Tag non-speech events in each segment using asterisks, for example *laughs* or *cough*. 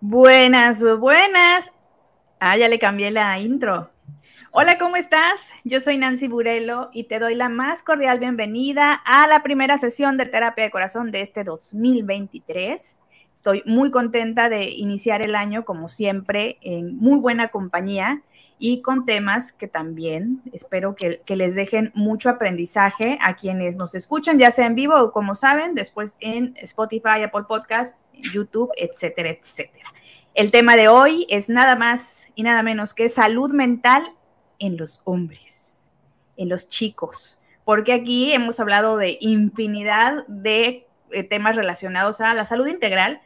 Buenas, buenas. Ah, ya le cambié la intro. Hola, ¿cómo estás? Yo soy Nancy Burelo y te doy la más cordial bienvenida a la primera sesión de terapia de corazón de este 2023. Estoy muy contenta de iniciar el año, como siempre, en muy buena compañía y con temas que también espero que, les dejen mucho aprendizaje a quienes nos escuchan, ya sea en vivo o como saben, después en Spotify, Apple Podcast, YouTube, etcétera, etcétera. El tema de hoy es nada más y nada menos que salud mental en los hombres, en los chicos, porque aquí hemos hablado de infinidad de eh, temas relacionados a la salud integral,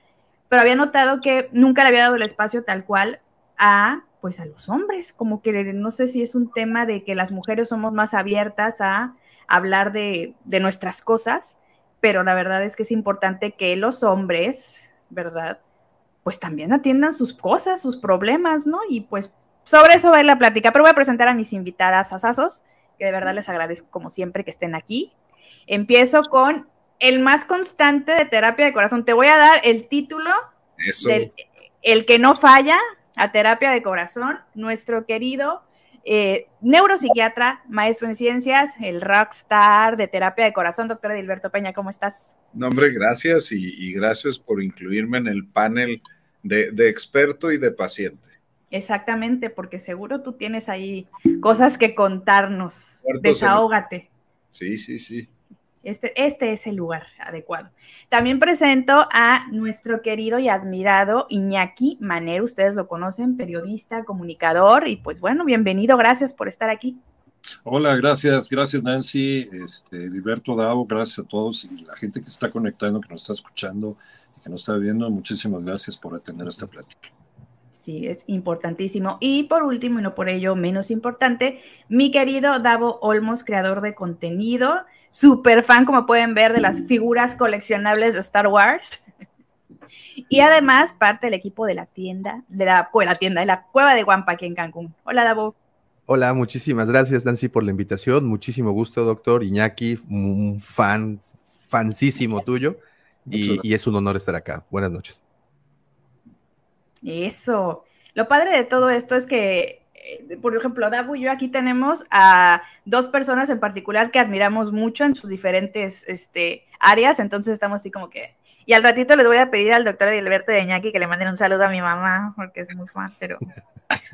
pero había notado que nunca le había dado el espacio tal cual a pues a los hombres, como que no sé si es un tema de que las mujeres somos más abiertas a hablar de, de nuestras cosas, pero la verdad es que es importante que los hombres, ¿verdad? Pues también atiendan sus cosas, sus problemas, ¿no? Y pues sobre eso va a ir la plática, pero voy a presentar a mis invitadas asasos, que de verdad les agradezco como siempre que estén aquí. Empiezo con el más constante de terapia de corazón. Te voy a dar el título del el que no falla, a terapia de corazón, nuestro querido eh, neuropsiquiatra, maestro en ciencias, el rockstar de terapia de corazón, doctor Edilberto Peña, ¿cómo estás? No, hombre, gracias y, gracias por incluirme en el panel de, de, experto y de paciente. Exactamente, porque seguro tú tienes ahí cosas que contarnos. Desahógate. Sí, sí, sí. Este, este, es el lugar adecuado. También presento a nuestro querido y admirado Iñaki Manero. Ustedes lo conocen, periodista, comunicador. Y pues bueno, bienvenido. Gracias por estar aquí. Hola, gracias, gracias Nancy, este, Diverto Davo, gracias a todos y la gente que se está conectando, que nos está escuchando y que nos está viendo. Muchísimas gracias por atender esta plática. Sí, es importantísimo. Y por último, y no por ello menos importante, mi querido Davo Olmos, creador de contenido, súper fan, como pueden ver, de las figuras coleccionables de Star Wars. Y además parte del equipo de la tienda, de la, la tienda, de la cueva de Guampa aquí en Cancún. Hola, Davo. Hola, muchísimas gracias, Nancy, por la invitación. Muchísimo gusto, doctor Iñaki, un fan, fansísimo tuyo. Y, y es un honor estar acá. Buenas noches. Eso. Lo padre de todo esto es que, por ejemplo, Dabu y yo aquí tenemos a dos personas en particular que admiramos mucho en sus diferentes este, áreas, entonces estamos así como que... Y al ratito les voy a pedir al doctor Edilberto de Iñaki que le manden un saludo a mi mamá, porque es muy fan, pero,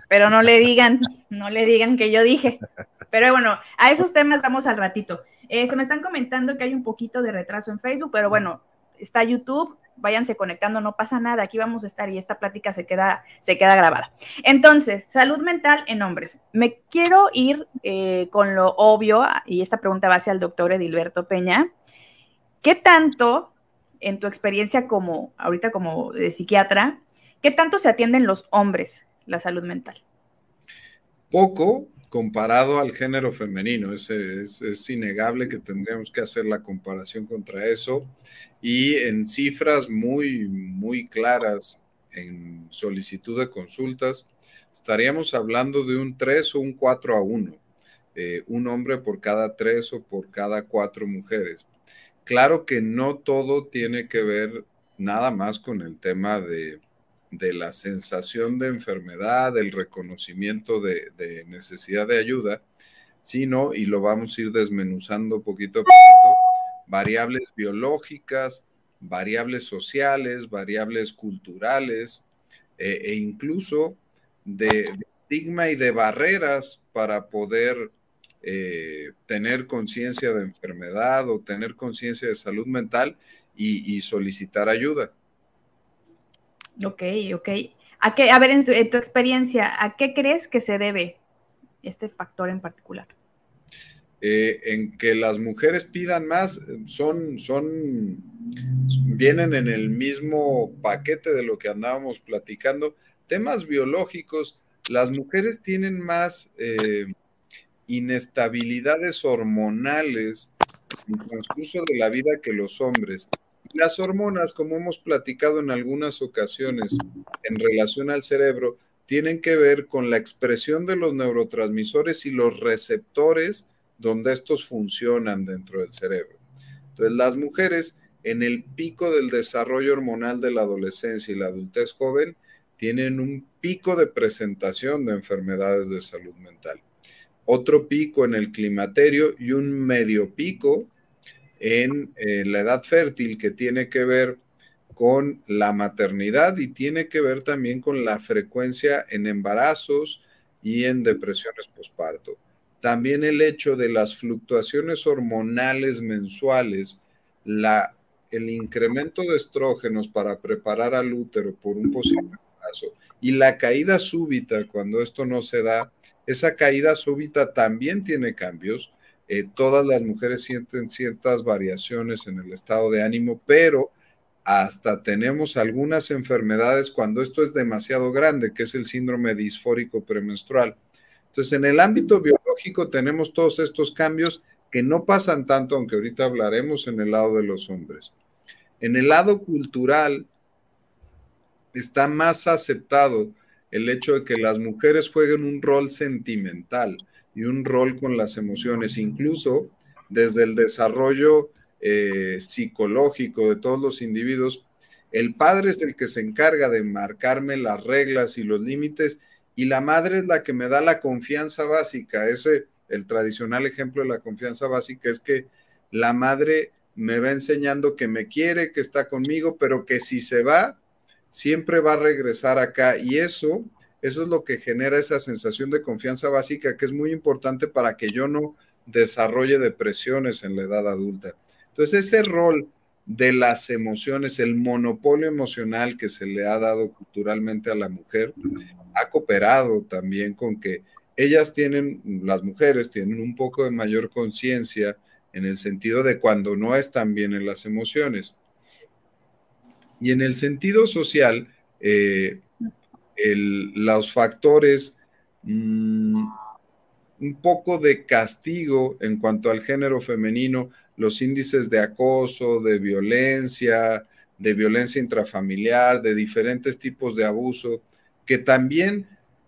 pero no le digan, no le digan que yo dije. Pero bueno, a esos temas vamos al ratito. Eh, se me están comentando que hay un poquito de retraso en Facebook, pero bueno, está YouTube, váyanse conectando, no pasa nada, aquí vamos a estar y esta plática se queda, se queda grabada. Entonces, salud mental en hombres. Me quiero ir eh, con lo obvio, y esta pregunta va hacia el doctor Edilberto Peña. ¿Qué tanto, en tu experiencia como, ahorita como psiquiatra, qué tanto se atienden los hombres la salud mental? Poco, comparado al género femenino. Es, innegable que tendríamos que hacer la comparación contra eso. Y en cifras muy, muy claras en solicitud de consultas, estaríamos hablando de un 3 o un 4 a 1. Eh, un hombre por cada 3 o por cada 4 mujeres. Claro que no todo tiene que ver nada más con el tema de de la sensación de enfermedad, del reconocimiento de, necesidad de ayuda, sino, y lo vamos a ir desmenuzando poquito a poquito, variables biológicas, variables sociales, variables culturales eh, e incluso de, estigma y de barreras para poder eh, tener conciencia de enfermedad o tener conciencia de salud mental y solicitar ayuda. Ok, ok. ¿A, qué, a ver, en tu, experiencia, ¿a qué crees que se debe este factor en particular? Eh, en que las mujeres pidan más, son, son, vienen en el mismo paquete de lo que andábamos platicando. Temas biológicos, las mujeres tienen más eh, inestabilidades hormonales en el transcurso de la vida que los hombres. Las hormonas, como hemos platicado en algunas ocasiones en relación al cerebro, tienen que ver con la expresión de los neurotransmisores y los receptores donde estos funcionan dentro del cerebro. Entonces, las mujeres en el pico del desarrollo hormonal de la adolescencia y la adultez joven tienen un pico de presentación de enfermedades de salud mental, otro pico en el climaterio y un medio pico en, en la edad fértil que tiene que ver con la maternidad y tiene que ver también con la frecuencia en embarazos y en depresiones posparto. También el hecho de las fluctuaciones hormonales mensuales, la, el incremento de estrógenos para preparar al útero por un posible embarazo y la caída súbita cuando esto no se da, esa caída súbita también tiene cambios. Eh, todas las mujeres sienten ciertas variaciones en el estado de ánimo, pero hasta tenemos algunas enfermedades cuando esto es demasiado grande, que es el síndrome disfórico premenstrual. Entonces, en el ámbito biológico tenemos todos estos cambios que no pasan tanto, aunque ahorita hablaremos en el lado de los hombres. En el lado cultural está más aceptado el hecho de que las mujeres jueguen un rol sentimental y un rol con las emociones, incluso desde el desarrollo eh, psicológico de todos los individuos, el padre es el que se encarga de marcarme las reglas y los límites y la madre es la que me da la confianza básica. Ese, el tradicional ejemplo de la confianza básica es que la madre me va enseñando que me quiere, que está conmigo, pero que si se va, siempre va a regresar acá. Y eso, eso es lo que genera esa sensación de confianza básica que es muy importante para que yo no desarrolle depresiones en la edad adulta. Entonces, ese rol de las emociones, el monopolio emocional que se le ha dado culturalmente a la mujer, ha cooperado también con que ellas tienen, las mujeres tienen un poco de mayor conciencia en el sentido de cuando no están bien en las emociones. Y en el sentido social, eh, los factores, mm, un poco de castigo en cuanto al género femenino, los índices de acoso, de violencia, de violencia intrafamiliar, de diferentes tipos de abuso, que también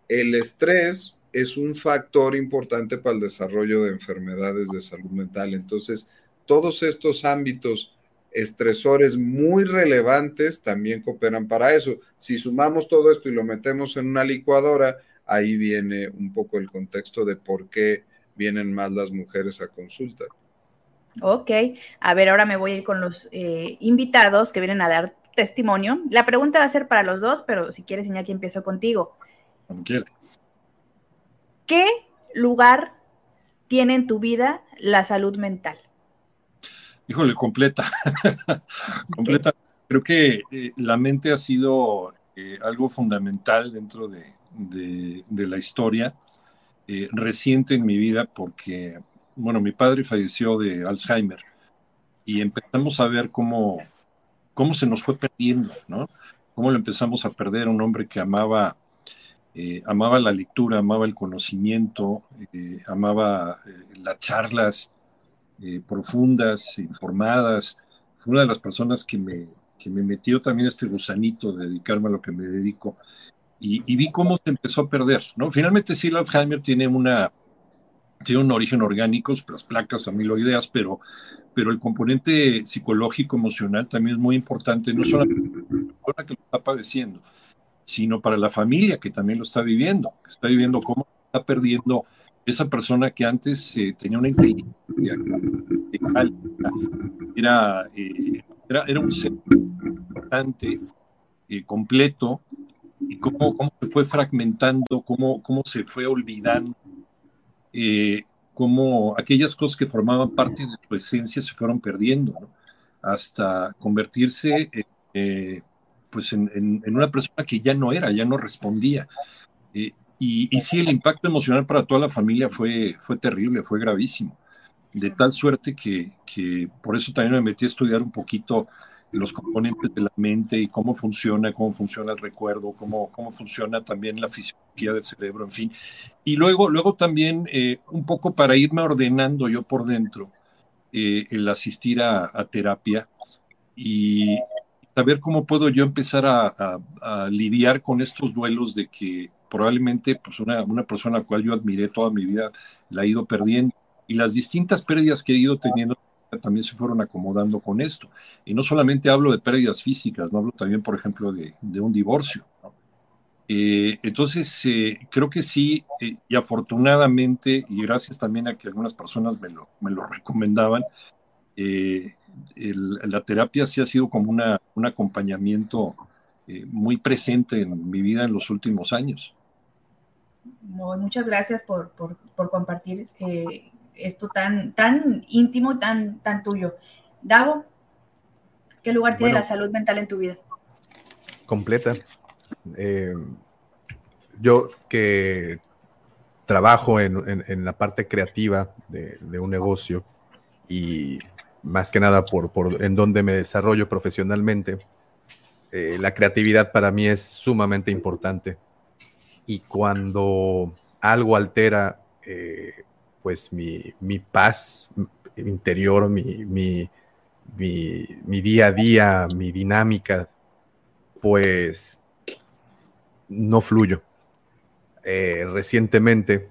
el estrés es un factor importante para el desarrollo de enfermedades de salud mental. Entonces, todos estos ámbitos estresores muy relevantes también cooperan para eso. Si sumamos todo esto y lo metemos en una licuadora, ahí viene un poco el contexto de por qué vienen más las mujeres a consulta. Ok, a ver, ahora me voy a ir con los eh, invitados que vienen a dar testimonio. La pregunta va a ser para los dos, pero si quieres, Iñaki, empiezo contigo. Como quieras. ¿Qué lugar tiene en tu vida la salud mental? Híjole, completa. *laughs* completa. Creo que eh, la mente ha sido eh, algo fundamental dentro de, la historia reciente en mi vida porque bueno, mi padre falleció de Alzheimer y empezamos a ver cómo, cómo se nos fue perdiendo, ¿no? Cómo lo empezamos a perder, un hombre que amaba, eh, amaba la lectura, amaba el conocimiento, eh, amaba eh, las charlas profundas, informadas. Fue una de las personas que me, que me metió también este gusanito de dedicarme a lo que me dedico. Y, vi cómo se empezó a perder, ¿no? Finalmente sí, el Alzheimer tiene una tiene un origen orgánico, las placas amiloideas, pero, pero el componente psicológico, emocional también es muy importante, no solo para la que lo está padeciendo, sino para la familia que también lo está viviendo, que está viviendo cómo está perdiendo esa persona que antes eh, tenía una inteligencia era, eh, era, era, un ser importante, eh, completo, y cómo, cómo se fue fragmentando, cómo, cómo se fue olvidando eh, cómo aquellas cosas que formaban parte de su esencia se fueron perdiendo, hasta convertirse eh, pues en, una persona que ya no era, ya no respondía. Y, y, sí, el impacto emocional para toda la familia fue, fue terrible, fue gravísimo, de tal suerte que, que por eso también me metí a estudiar un poquito los componentes de la mente y cómo funciona, cómo funciona el recuerdo, cómo, cómo funciona también la fisiología del cerebro, en fin. Y luego, luego también eh, un poco para irme ordenando yo por dentro, eh, el asistir a, terapia y saber cómo puedo yo empezar a, lidiar con estos duelos de que probablemente pues una, una persona a la cual yo admiré toda mi vida la he ido perdiendo y las distintas pérdidas que he ido teniendo también se fueron acomodando con esto. Y no solamente hablo de pérdidas físicas, no hablo también, por ejemplo, de, un divorcio. Eh, entonces, eh, creo que sí, eh, y afortunadamente, y gracias también a que algunas personas me lo, me lo recomendaban, la terapia sí ha sido como una, un acompañamiento muy presente en mi vida en los últimos años. Muchas gracias por, por, por compartir esto tan, tan íntimo, tan, tan tuyo. Davo, ¿qué lugar tiene la salud mental en tu vida? Completa. Eh, yo que trabajo en, la parte creativa de, un negocio y más que nada por, en donde me desarrollo profesionalmente, eh, la creatividad para mí es sumamente importante. Y cuando algo altera eh, pues mi, paz interior, mi, mi, día a día, mi dinámica, pues no fluyo. Eh, recientemente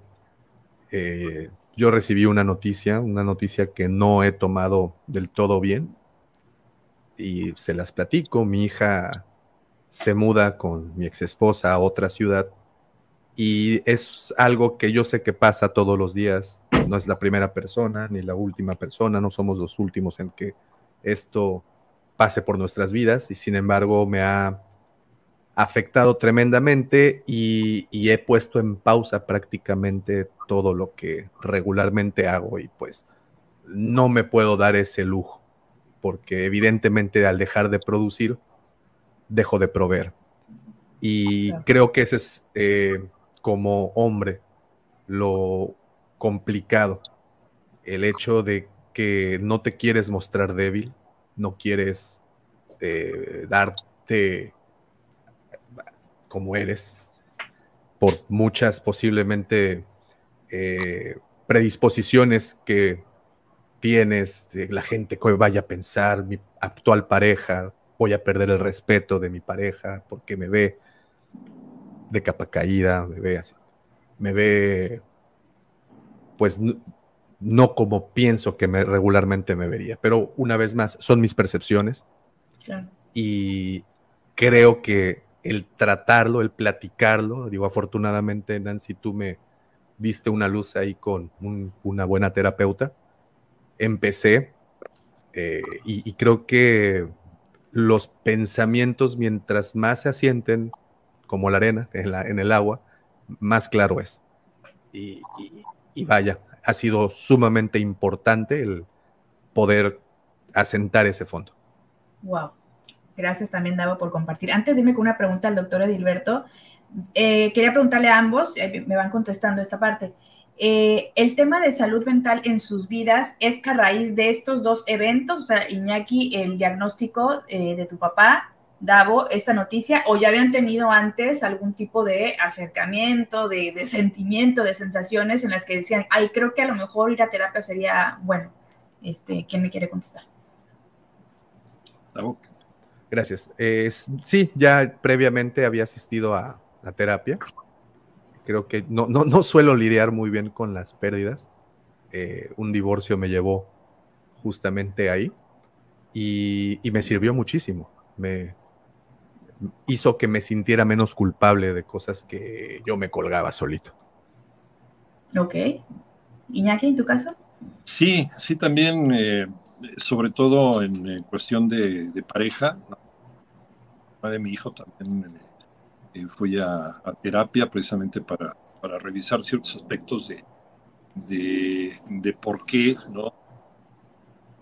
eh, yo recibí una noticia, una noticia que no he tomado del todo bien y se las platico. Mi hija se muda con mi ex esposa a otra ciudad y es algo que yo sé que pasa todos los días. No es la primera persona ni la última persona, no somos los últimos en que esto pase por nuestras vidas y sin embargo me ha afectado tremendamente y, he puesto en pausa prácticamente todo lo que regularmente hago y pues no me puedo dar ese lujo porque evidentemente al dejar de producir dejo de proveer y creo que ese es eh, como hombre lo complicado, el hecho de que no te quieres mostrar débil, no quieres eh, darte como eres, por muchas posiblemente eh, predisposiciones que tienes, la gente que vaya a pensar, mi actual pareja, voy a perder el respeto de mi pareja porque me ve de capa caída, me ve así, me ve pues no, como pienso que me regularmente me vería, pero una vez más son mis percepciones. Y creo que el tratarlo, el platicarlo, digo afortunadamente Nancy tú me viste una luz ahí con una buena terapeuta, empecé eh, y creo que los pensamientos mientras más se asienten como la arena en, en el agua, más claro es. Y, vaya, ha sido sumamente importante el poder asentar ese fondo. Wow. Gracias también, Davo, por compartir. Antes, dime con una pregunta al doctor Edilberto. Eh, quería preguntarle a ambos, eh, me van contestando esta parte. Eh, el tema de salud mental en sus vidas es que a raíz de estos dos eventos, o sea, Iñaki, el diagnóstico de tu papá Davo esta noticia o ya habían tenido antes algún tipo de acercamiento, de, sentimiento, de sensaciones en las que decían, ay, creo que a lo mejor ir a terapia sería bueno. Este, ¿Quién me quiere contestar? Davo. Gracias. sí, ya previamente había asistido a la terapia. Creo que no, no, suelo lidiar muy bien con las pérdidas. Eh, un divorcio me llevó justamente ahí y, y me sirvió muchísimo. Me, hizo que me sintiera menos culpable de cosas que yo me colgaba solito. Ok. Iñaki, ¿en tu caso? Sí, sí, también, eh, sobre todo en, cuestión de, pareja. La de mi hijo también eh, fui a, terapia precisamente para, para, revisar ciertos aspectos de, de, por qué, ¿no?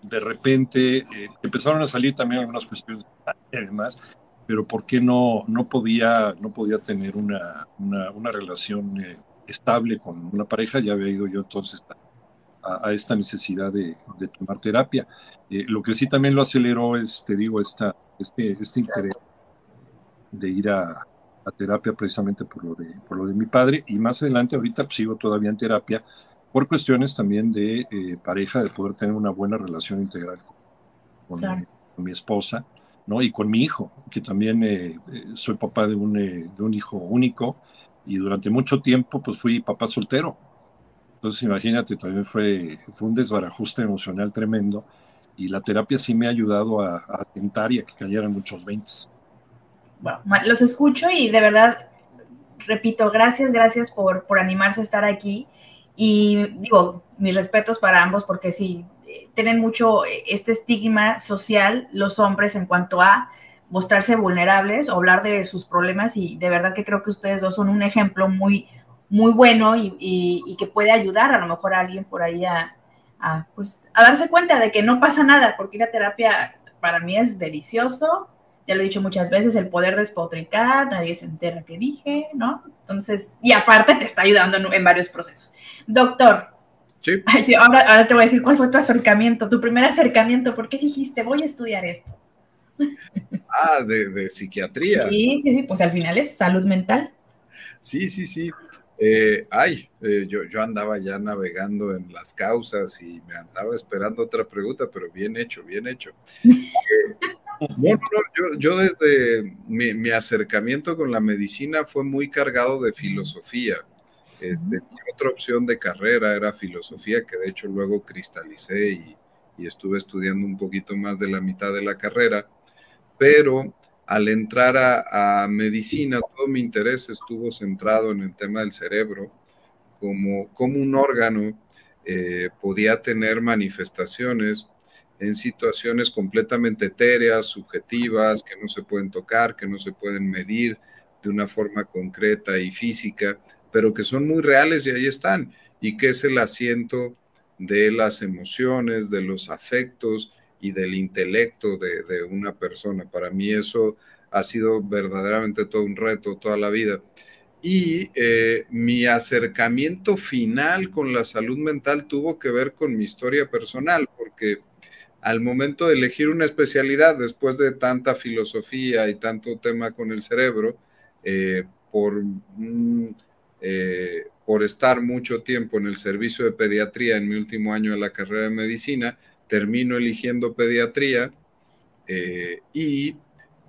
De repente eh, empezaron a salir también algunas cuestiones además pero ¿por qué no, no, podía, no podía tener una, una, relación eh, estable con una pareja? Ya había ido yo entonces a, esta necesidad de, de tomar terapia. Eh, lo que sí también lo aceleró es, te digo, esta, este, este interés de ir a, a, terapia precisamente por lo, de, por lo de mi padre y más adelante ahorita pues, sigo todavía en terapia por cuestiones también de eh, pareja, de poder tener una buena relación integral con, con mi esposa ¿no? Y con mi hijo, que también eh, eh, soy papá de un, eh, de un hijo único y durante mucho tiempo pues fui papá soltero. Entonces imagínate, también fue, fue un desbarajuste emocional tremendo y la terapia sí me ha ayudado a, a y a que cayeran muchos 20. los escucho y de verdad repito, gracias, gracias por, por animarse a estar aquí. Y digo, mis respetos para ambos, porque sí, tienen mucho este estigma social los hombres en cuanto a mostrarse vulnerables o hablar de sus problemas y de verdad que creo que ustedes dos son un ejemplo muy, muy bueno y, que puede ayudar a lo mejor a alguien por ahí a, pues, a darse cuenta de que no pasa nada, porque la terapia para mí es delicioso, ya lo he dicho muchas veces, el poder despotricar, nadie se entera que dije, ¿no? Entonces, y aparte te está ayudando en, varios procesos. Doctor. *laughs* Sí. ahora, ahora te voy a decir cuál fue tu acercamiento, tu primer acercamiento, ¿por qué dijiste voy a estudiar esto? *laughs* Ah, de, psiquiatría. Sí, sí, sí, pues al final es salud mental. Sí, sí, sí. Eh, ay, eh, yo, yo andaba ya navegando en las causas y me andaba esperando otra pregunta, pero bien hecho, bien hecho. Eh, *laughs* yo, desde mi, acercamiento con la medicina fue muy cargado de filosofía. Este, mi otra opción de carrera era filosofía, que de hecho luego cristalicé y, y estuve estudiando un poquito más de la mitad de la carrera pero al entrar a, medicina, todo mi interés estuvo centrado en el tema del cerebro, como, como un órgano eh, podía tener manifestaciones en situaciones completamente etéreas, subjetivas, que no se pueden tocar, que no se pueden medir de una forma concreta y física, pero que son muy reales y ahí están, y que es el asiento de las emociones, de los afectos y del intelecto de, una persona. Para mí eso ha sido verdaderamente todo un reto toda la vida. Y eh, mi acercamiento final con la salud mental tuvo que ver con mi historia personal, porque al momento de elegir una especialidad, después de tanta filosofía y tanto tema con el cerebro, eh, por, eh, por estar mucho tiempo en el servicio de pediatría en mi último año de la carrera de medicina, termino eligiendo pediatría eh, y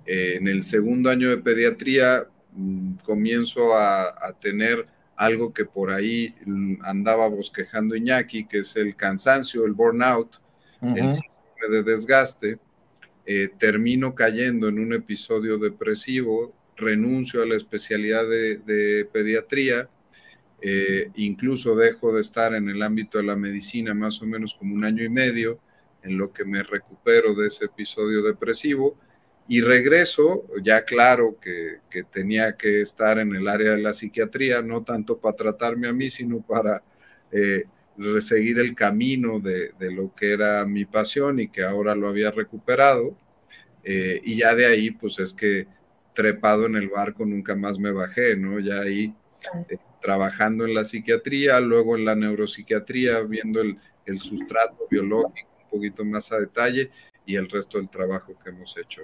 eh, en el segundo año de pediatría mm, comienzo a, tener algo que por ahí mm, andaba bosquejando Iñaki, que es el cansancio, el burnout, el síndrome de desgaste. Eh, termino cayendo en un episodio depresivo, renuncio a la especialidad de pediatría eh, incluso dejo de estar en el ámbito de la medicina más o menos como un año y medio, en lo que me recupero de ese episodio depresivo y regreso, ya claro que, tenía que estar en el área de la psiquiatría, no tanto para tratarme a mí, sino para eh, seguir el camino de, lo que era mi pasión y que ahora lo había recuperado. Eh, y ya de ahí, pues es que trepado en el barco nunca más me bajé, ¿no? Ya ahí trabajando en la psiquiatría, luego en la neuropsiquiatría, viendo el, sustrato biológico un poquito más a detalle y el resto del trabajo que hemos hecho.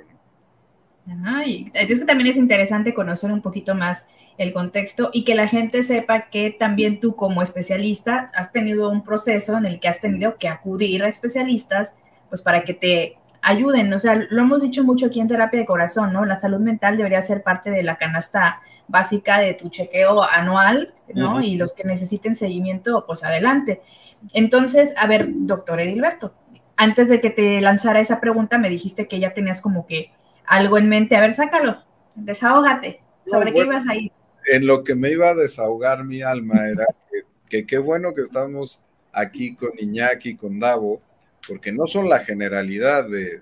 es que también es interesante conocer un poquito más el contexto y que la gente sepa que también tú como especialista has tenido un proceso en el que has tenido que acudir a especialistas pues para que te ayuden. O sea, lo hemos dicho mucho aquí en terapia de corazón, ¿no? La salud mental debería ser parte de la canasta básica de tu chequeo anual, ¿no? Y los que necesiten seguimiento, pues adelante. Entonces, a ver, doctor Edilberto, antes de que te lanzara esa pregunta, me dijiste que ya tenías como que algo en mente. A ver, sácalo, desahógate. ¿Sobre qué ibas a ir? En lo que me iba a desahogar mi alma era que qué bueno que estamos aquí con Iñaki, con Davo, porque no son la generalidad de,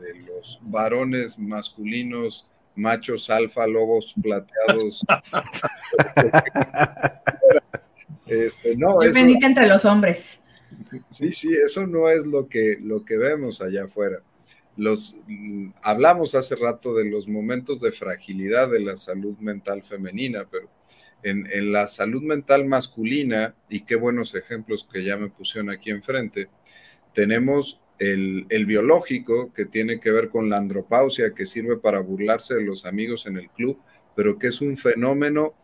de los varones masculinos machos alfa, lobos plateados. *laughs* este, no, eso, entre los hombres. Sí, sí, eso no es lo que, lo que vemos allá afuera. Los, hablamos hace rato de los momentos de fragilidad de la salud mental femenina, pero en, en, la salud mental masculina, y qué buenos ejemplos que ya me pusieron aquí enfrente, tenemos el, biológico, que tiene que ver con la andropausia, que sirve para burlarse de los amigos en el club, pero que es un fenómeno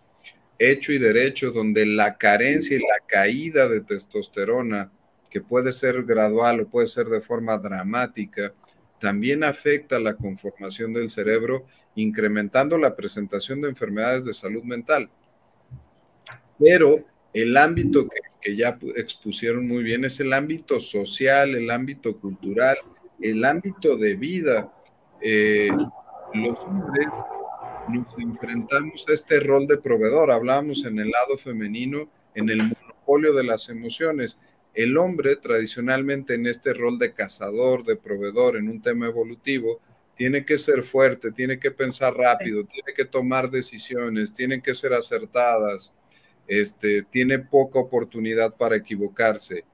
hecho y derecho donde la carencia y la caída de testosterona, que puede ser gradual o puede ser de forma dramática, también afecta la conformación del cerebro, incrementando la presentación de enfermedades de salud mental. Pero el ámbito que que ya expusieron muy bien es el ámbito social, el ámbito cultural, el ámbito de vida. Eh, los hombres nos enfrentamos a este rol de proveedor. Hablamos en el lado femenino, en el monopolio de las emociones. El hombre tradicionalmente en este rol de cazador, de proveedor, en un tema evolutivo, tiene que ser fuerte, tiene que pensar rápido, tiene que tomar decisiones, tienen que ser acertadas, este, tiene poca oportunidad para equivocarse.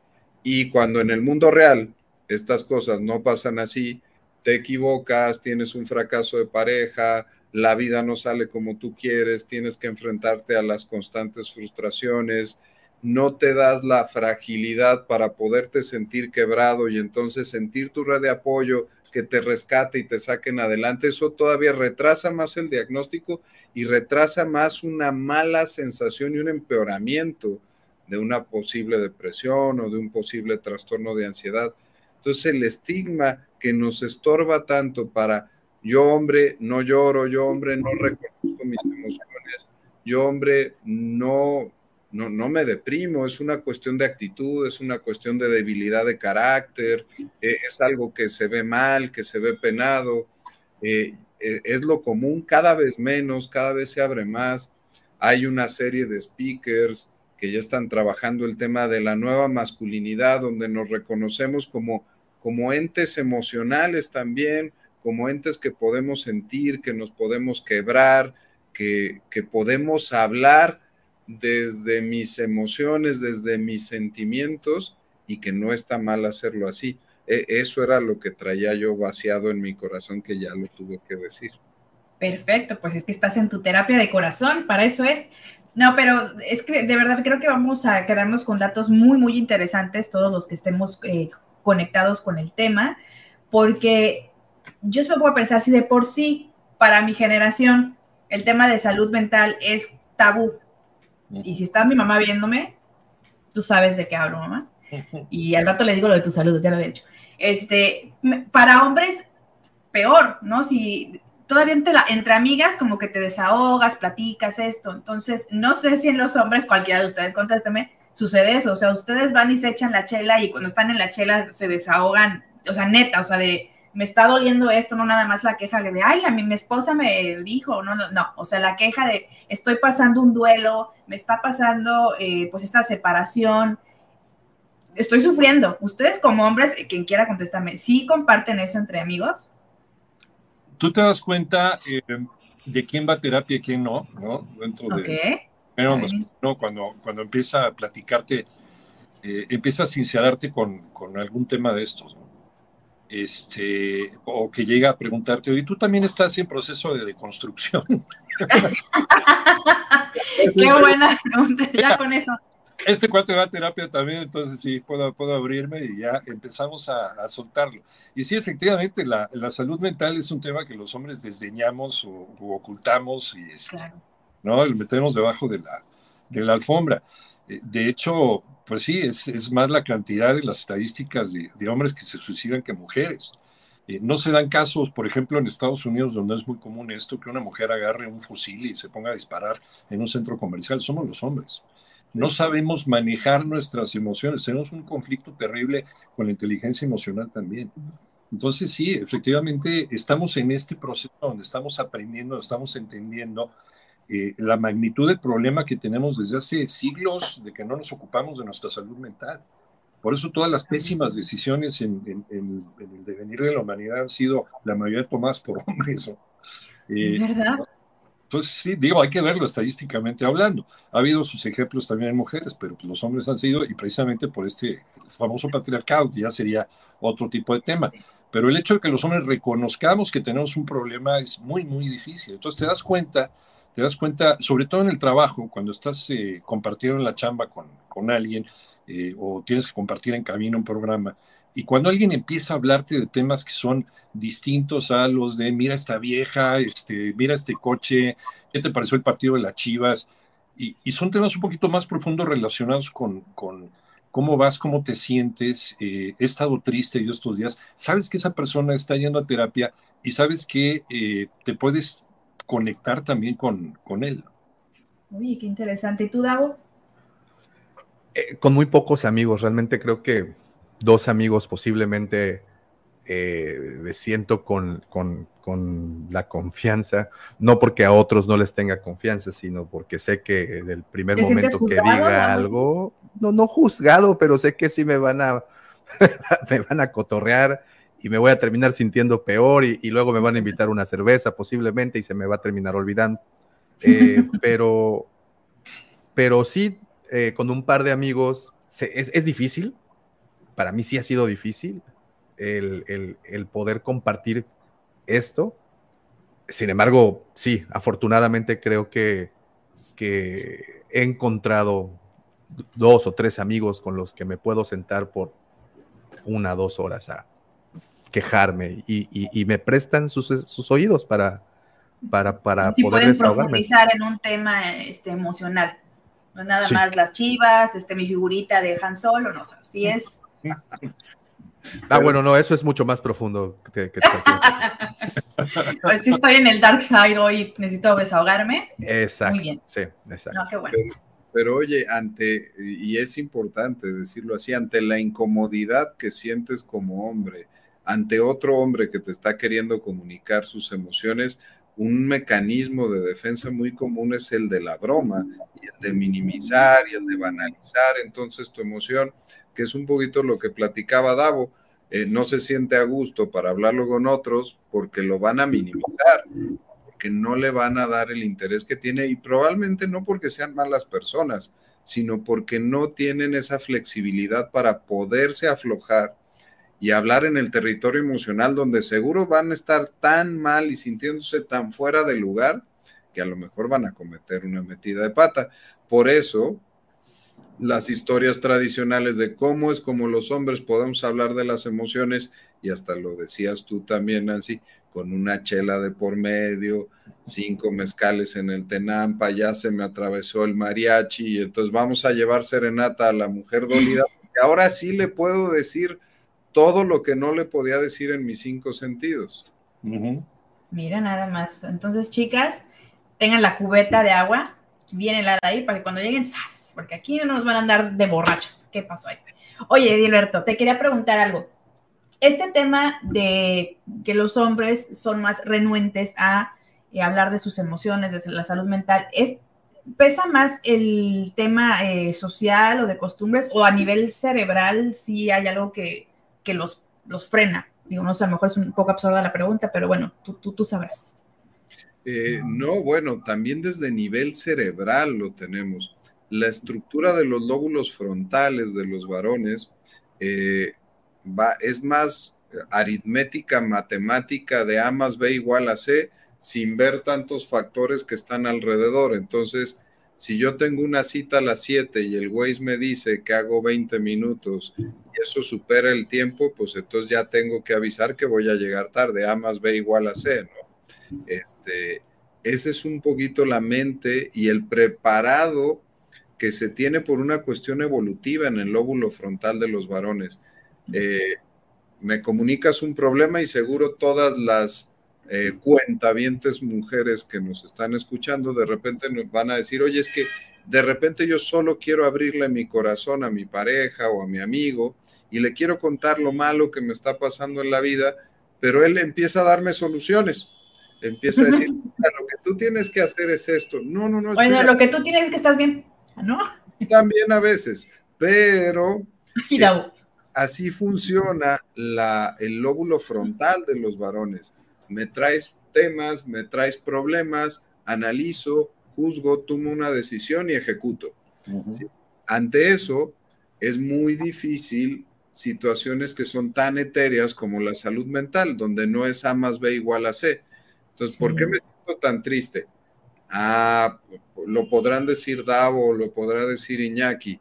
Y cuando en el mundo real estas cosas no pasan así, te equivocas, tienes un fracaso de pareja, la vida no sale como tú quieres, tienes que enfrentarte a las constantes frustraciones, no te das la fragilidad para poderte sentir quebrado y entonces sentir tu red de apoyo que te rescate y te saquen adelante, eso todavía retrasa más el diagnóstico y retrasa más una mala sensación y un empeoramiento de una posible depresión o de un posible trastorno de ansiedad. Entonces el estigma que nos estorba tanto para yo hombre no lloro, yo hombre no reconozco mis emociones, yo hombre no no, no me deprimo, es una cuestión de actitud, es una cuestión de debilidad de carácter, eh, es algo que se ve mal, que se ve penado, eh, eh, es lo común, cada vez menos, cada vez se abre más. Hay una serie de speakers que ya están trabajando el tema de la nueva masculinidad, donde nos reconocemos como, como entes emocionales también, como entes que podemos sentir, que nos podemos quebrar, que, que podemos hablar desde mis emociones, desde mis sentimientos y que no está mal hacerlo así. E, eso era lo que traía yo vaciado en mi corazón que ya lo tuve que decir. Perfecto, pues es que estás en tu terapia de corazón, para eso es. No, pero es que de verdad creo que vamos a quedarnos con datos muy, muy interesantes, todos los que estemos eh, conectados con el tema, porque yo me puedo pensar si de por sí, para mi generación, el tema de salud mental es tabú, y si está mi mamá viéndome, tú sabes de qué hablo, mamá. *laughs* Y al rato le digo lo de tu salud, ya lo había dicho. Este, para hombres, peor, ¿no? Si todavía entre, entre amigas como que te desahogas, platicas esto. Entonces, no sé si en los hombres, cualquiera de ustedes, contésteme, sucede eso. O sea, ustedes van y se echan la chela y cuando están en la chela se desahogan, o sea, neta, o sea, de me está doliendo esto, no nada más la queja de, ay, a mí mi esposa me dijo, no, no, no, o sea, la queja de, estoy pasando un duelo, me está pasando eh, pues esta separación, estoy sufriendo. Ustedes como hombres, quien quiera contestarme, ¿sí comparten eso entre amigos? Tú te das cuenta eh, de quién va a terapia y quién no, ¿no? Dentro de... Pero ¿no? cuando, cuando empieza a platicarte, eh, empieza a sincerarte con, con algún tema de estos, ¿no? Este, o que llega a preguntarte, oye, tú también estás en proceso de deconstrucción. *laughs* Qué buena pregunta, ya con eso. Este cuate va a terapia también, entonces sí, puedo, puedo abrirme y ya empezamos a, soltarlo. Y sí, efectivamente, la, la, salud mental es un tema que los hombres desdeñamos o, ocultamos y este, ¿no? lo metemos debajo de la, de la alfombra. Eh, de hecho, pues sí, es, más la cantidad de las estadísticas de, hombres que se suicidan que mujeres. Eh, no se dan casos, por ejemplo, en Estados Unidos, donde es muy común esto, que una mujer agarre un fusil y se ponga a disparar en un centro comercial. Somos los hombres. No sabemos manejar nuestras emociones. Tenemos un conflicto terrible con la inteligencia emocional también. Entonces, sí, efectivamente, estamos en este proceso donde estamos aprendiendo, estamos entendiendo eh, la magnitud del problema que tenemos desde hace siglos de que no nos ocupamos de nuestra salud mental. Por eso todas las pésimas decisiones en, el devenir de la humanidad han sido la mayoría tomadas por *laughs* hombres. Eh, ¿Verdad? Entonces, sí, digo, hay que verlo estadísticamente hablando. Ha habido sus ejemplos también en mujeres, pero pues, los hombres han sido, y precisamente por este famoso patriarcado, que ya sería otro tipo de tema. Pero el hecho de que los hombres reconozcamos que tenemos un problema es muy, muy difícil. Entonces te das cuenta te das cuenta, sobre todo en el trabajo, cuando estás eh, compartiendo la chamba con, con alguien eh, o tienes que compartir en camino un programa, y cuando alguien empieza a hablarte de temas que son distintos a los de mira esta vieja, este, mira este coche, ¿qué te pareció el partido de las Chivas? Y, son temas un poquito más profundos relacionados con, con cómo vas, cómo te sientes, eh, he estado triste yo estos días, sabes que esa persona está yendo a terapia y sabes que te puedes conectar también con, con él. Uy, qué interesante. ¿Y tú, Davo? Eh, con muy pocos amigos, realmente creo que dos amigos posiblemente eh, me siento con, con, con, la confianza, no porque a otros no les tenga confianza, sino porque sé que del primer momento que diga algo, no, no juzgado, pero sé que sí me van a, *laughs* me van a cotorrear y me voy a terminar sintiendo peor y, luego me van a invitar una cerveza posiblemente y se me va a terminar olvidando. *laughs* Eh, pero, pero sí, eh, con un par de amigos, es, es, difícil, para mí sí ha sido difícil el, el, poder compartir esto. Sin embargo, sí, afortunadamente creo que, que he encontrado dos o tres amigos con los que me puedo sentar por una, dos horas a quejarme y, y, me prestan sus, sus, oídos para, para, para si poder pueden profundizar en un tema este, emocional. No nada más las chivas, este, mi figurita de Han Solo, no sé, si es Ah, bueno, no, eso es mucho más profundo que, *laughs* Pues sí estoy en el dark side hoy, necesito desahogarme. Exacto. Muy bien. Sí, exacto. No, qué bueno. Pero, oye, ante, y es importante decirlo así, ante la incomodidad que sientes como hombre, ante otro hombre que te está queriendo comunicar sus emociones, un mecanismo de defensa muy común es el de la broma el de minimizar y el de banalizar entonces tu emoción que es un poquito lo que platicaba Davo, eh, no se siente a gusto para hablarlo con otros porque lo van a minimizar, porque no le van a dar el interés que tiene y probablemente no porque sean malas personas, sino porque no tienen esa flexibilidad para poderse aflojar y hablar en el territorio emocional donde seguro van a estar tan mal y sintiéndose tan fuera de lugar que a lo mejor van a cometer una metida de pata. Por eso, las historias tradicionales de cómo es como los hombres podemos hablar de las emociones, y hasta lo decías tú también, Nancy, con una chela de por medio, cinco mezcales en el Tenampa, ya se me atravesó el mariachi, y entonces vamos a llevar serenata a la mujer dolida, porque ahora sí le puedo decir todo lo que no le podía decir en mis cinco sentidos. Mira, nada más. Entonces, chicas, tengan la cubeta de agua bien helada ahí para que cuando lleguen, ¡zas! porque aquí no nos van a andar de borrachos. ¿Qué pasó ahí? Oye, Edilberto, te quería preguntar algo. Este tema de que los hombres son más renuentes a eh, hablar de sus emociones, de la salud mental, ¿es, ¿pesa más el tema eh, social o de costumbres o a nivel cerebral si hay algo que, los, los frena? Digo, no sé, a lo mejor es un poco absurda la pregunta, pero bueno, tú, tú, tú sabrás. Eh, no, bueno, también desde nivel cerebral lo tenemos la estructura de los lóbulos frontales de los varones eh, va, es más aritmética, matemática de A más B igual a C, sin ver tantos factores que están alrededor. Entonces, si yo tengo una cita a las 7 y el Waze me dice que hago 20 minutos y eso supera el tiempo, pues entonces ya tengo que avisar que voy a llegar tarde. A más B igual a C, ¿no? Este, ese es un poquito la mente y el preparado que se tiene por una cuestión evolutiva en el lóbulo frontal de los varones. Eh, me comunicas un problema y seguro todas las eh, cuentavientes mujeres que nos están escuchando de repente nos van a decir, oye, es que de repente yo solo quiero abrirle mi corazón a mi pareja o a mi amigo y le quiero contar lo malo que me está pasando en la vida, pero él empieza a darme soluciones. Empieza a decir, *laughs* lo que tú tienes que hacer es esto. No, no, no. Bueno, lo que tú tienes es que estás bien. ¿no? También a veces, pero *laughs* eh, así funciona la, el lóbulo frontal de los varones. Me traes temas, me traes problemas, analizo, juzgo, tomo una decisión y ejecuto. Ante eso, es muy difícil situaciones que son tan etéreas como la salud mental, donde no es A más B igual a C. Entonces, ¿por qué me siento tan triste? Ah, lo podrán decir Davo, lo podrá decir Iñaki.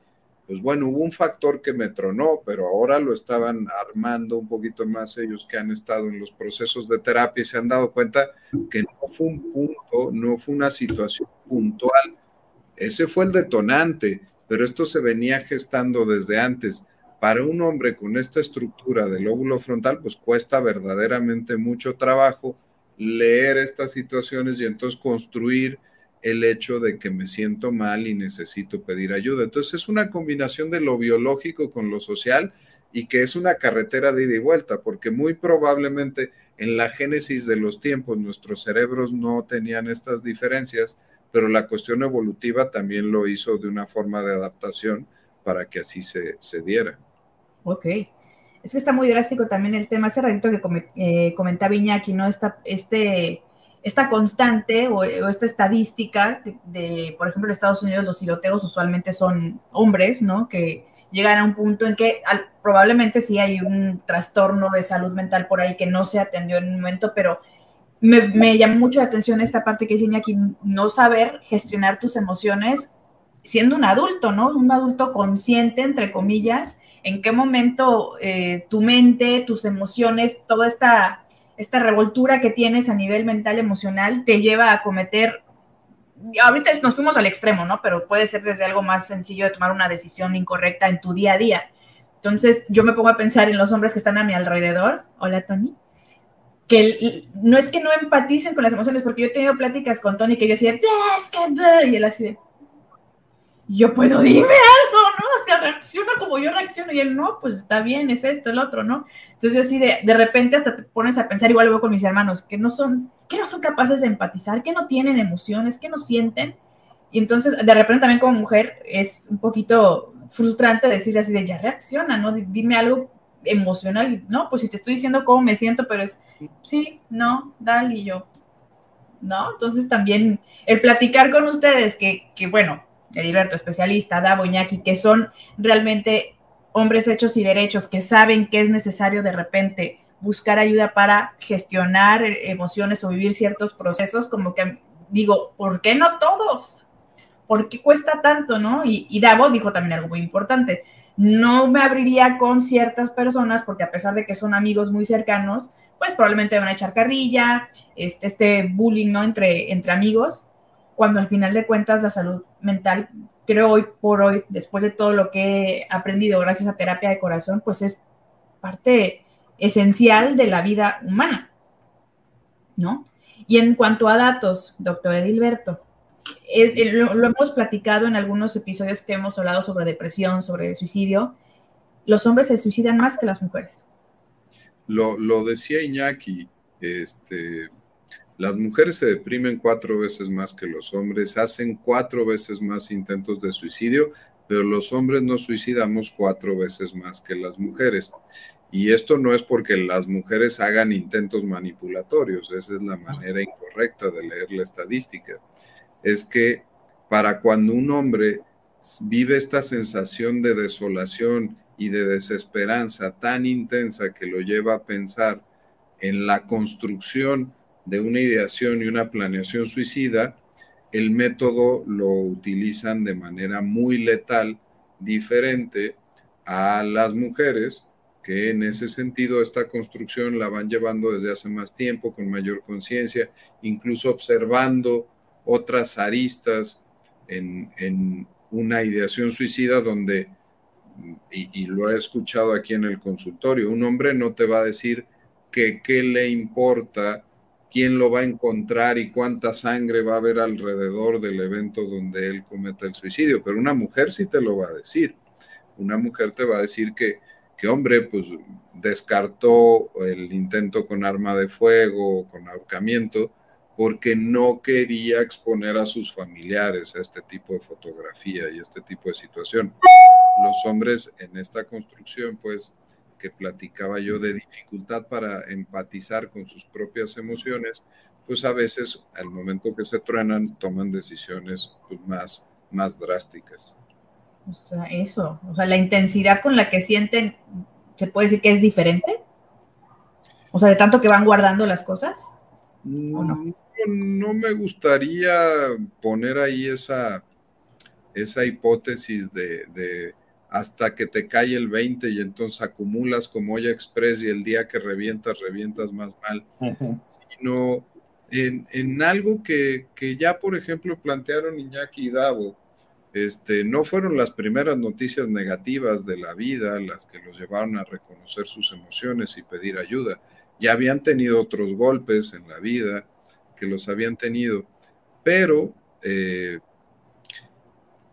Pues bueno, hubo un factor que me tronó, pero ahora lo estaban armando un poquito más ellos que han estado en los procesos de terapia y se han dado cuenta que no fue un punto, no fue una situación puntual. Ese fue el detonante, pero esto se venía gestando desde antes. Para un hombre con esta estructura del lóbulo frontal, pues cuesta verdaderamente mucho trabajo leer estas situaciones y entonces construir el hecho de que me siento mal y necesito pedir ayuda. Entonces es una combinación de lo biológico con lo social y que es una carretera de ida y vuelta, porque muy probablemente en la génesis de los tiempos nuestros cerebros no tenían estas diferencias, pero la cuestión evolutiva también lo hizo de una forma de adaptación para que así se, se diera. Ok. Es que está muy drástico también el tema. Hace ratito que eh, comentaba Iñaki, ¿no? Esta, este, esta constante o, esta estadística de, por ejemplo, en Estados Unidos los tiroteos usualmente son hombres, ¿no? Que llegan a un punto en que probablemente sí hay un trastorno de salud mental por ahí que no se atendió en un momento, pero me, me llama mucho la atención esta parte que dice Iñaki, no saber gestionar tus emociones siendo un adulto, ¿no? Un adulto consciente, entre comillas, en qué momento eh, tu mente, tus emociones, toda esta, esta revoltura que tienes a nivel mental, emocional, te lleva a cometer, ahorita nos fuimos al extremo, ¿no? Pero puede ser desde algo más sencillo de tomar una decisión incorrecta en tu día a día. Entonces yo me pongo a pensar en los hombres que están a mi alrededor. Hola, Tony. Que no es que no empaticen con las emociones, porque yo he tenido pláticas con Tony que yo decía, es que... Y él así de, yo puedo, dime algo, ¿no? Sea, reacciona como yo reacciono y él, no, pues está bien, es esto, el otro, ¿no? Entonces yo así de, de repente hasta te pones a pensar, igual lo veo con mis hermanos, que no son, que no son capaces de empatizar, que no tienen emociones, que no sienten. Y entonces, de repente también como mujer es un poquito frustrante decir así de, ya reacciona, ¿no? Dime algo emocional, ¿no? Pues si te estoy diciendo cómo me siento, pero es, sí, no, dale, y yo, ¿no? Entonces también el platicar con ustedes, que, que bueno, Edilberto, especialista, Davo Iñaki, que son realmente hombres hechos y derechos, que saben que es necesario de repente buscar ayuda para gestionar emociones o vivir ciertos procesos, como que digo, ¿por qué no todos? ¿Por qué cuesta tanto, no? Y, Davo dijo también algo muy importante, no me abriría con ciertas personas porque a pesar de que son amigos muy cercanos, pues probablemente van a echar carrilla, este, este bullying, ¿no? Entre amigos, cuando al final de cuentas la salud mental, creo hoy por hoy, después de todo lo que he aprendido gracias a terapia de corazón, pues es parte esencial de la vida humana, ¿no? Y en cuanto a datos, doctor Edilberto, eh, eh, lo, hemos platicado en algunos episodios que hemos hablado sobre depresión, sobre suicidio, los hombres se suicidan más que las mujeres. Lo, lo decía Iñaki, este, las mujeres se deprimen cuatro veces más que los hombres, hacen cuatro veces más intentos de suicidio, pero los hombres nos suicidamos cuatro veces más que las mujeres. Y esto no es porque las mujeres hagan intentos manipulatorios, esa es la manera incorrecta de leer la estadística. Es que para cuando un hombre vive esta sensación de desolación y de desesperanza tan intensa que lo lleva a pensar en la construcción de una ideación y una planeación suicida, el método lo utilizan de manera muy letal, diferente a las mujeres, que en ese sentido esta construcción la van llevando desde hace más tiempo, con mayor conciencia, incluso observando otras aristas en, en, una ideación suicida donde, y, y, lo he escuchado aquí en el consultorio, un hombre no te va a decir que qué le importa quién lo va a encontrar y cuánta sangre va a haber alrededor del evento donde él cometa el suicidio. Pero una mujer sí te lo va a decir. Una mujer te va a decir que, que hombre, pues descartó el intento con arma de fuego o con ahorcamiento porque no quería exponer a sus familiares a este tipo de fotografía y este tipo de situación. Los hombres en esta construcción, pues, que platicaba yo de dificultad para empatizar con sus propias emociones, pues a veces al momento que se truenan toman decisiones pues, más, más drásticas. O sea, eso, o sea, la intensidad con la que sienten, ¿se puede decir que es diferente? O sea, de tanto que van guardando las cosas. no? No, me gustaría poner ahí esa, esa hipótesis de hasta que te cae el 20 y entonces acumulas como olla express y el día que revientas, revientas más mal, sino en, algo que, ya, por ejemplo, plantearon Iñaki y Davo, este, no fueron las primeras noticias negativas de la vida las que los llevaron a reconocer sus emociones y pedir ayuda. Ya habían tenido otros golpes en la vida que los habían tenido, pero eh,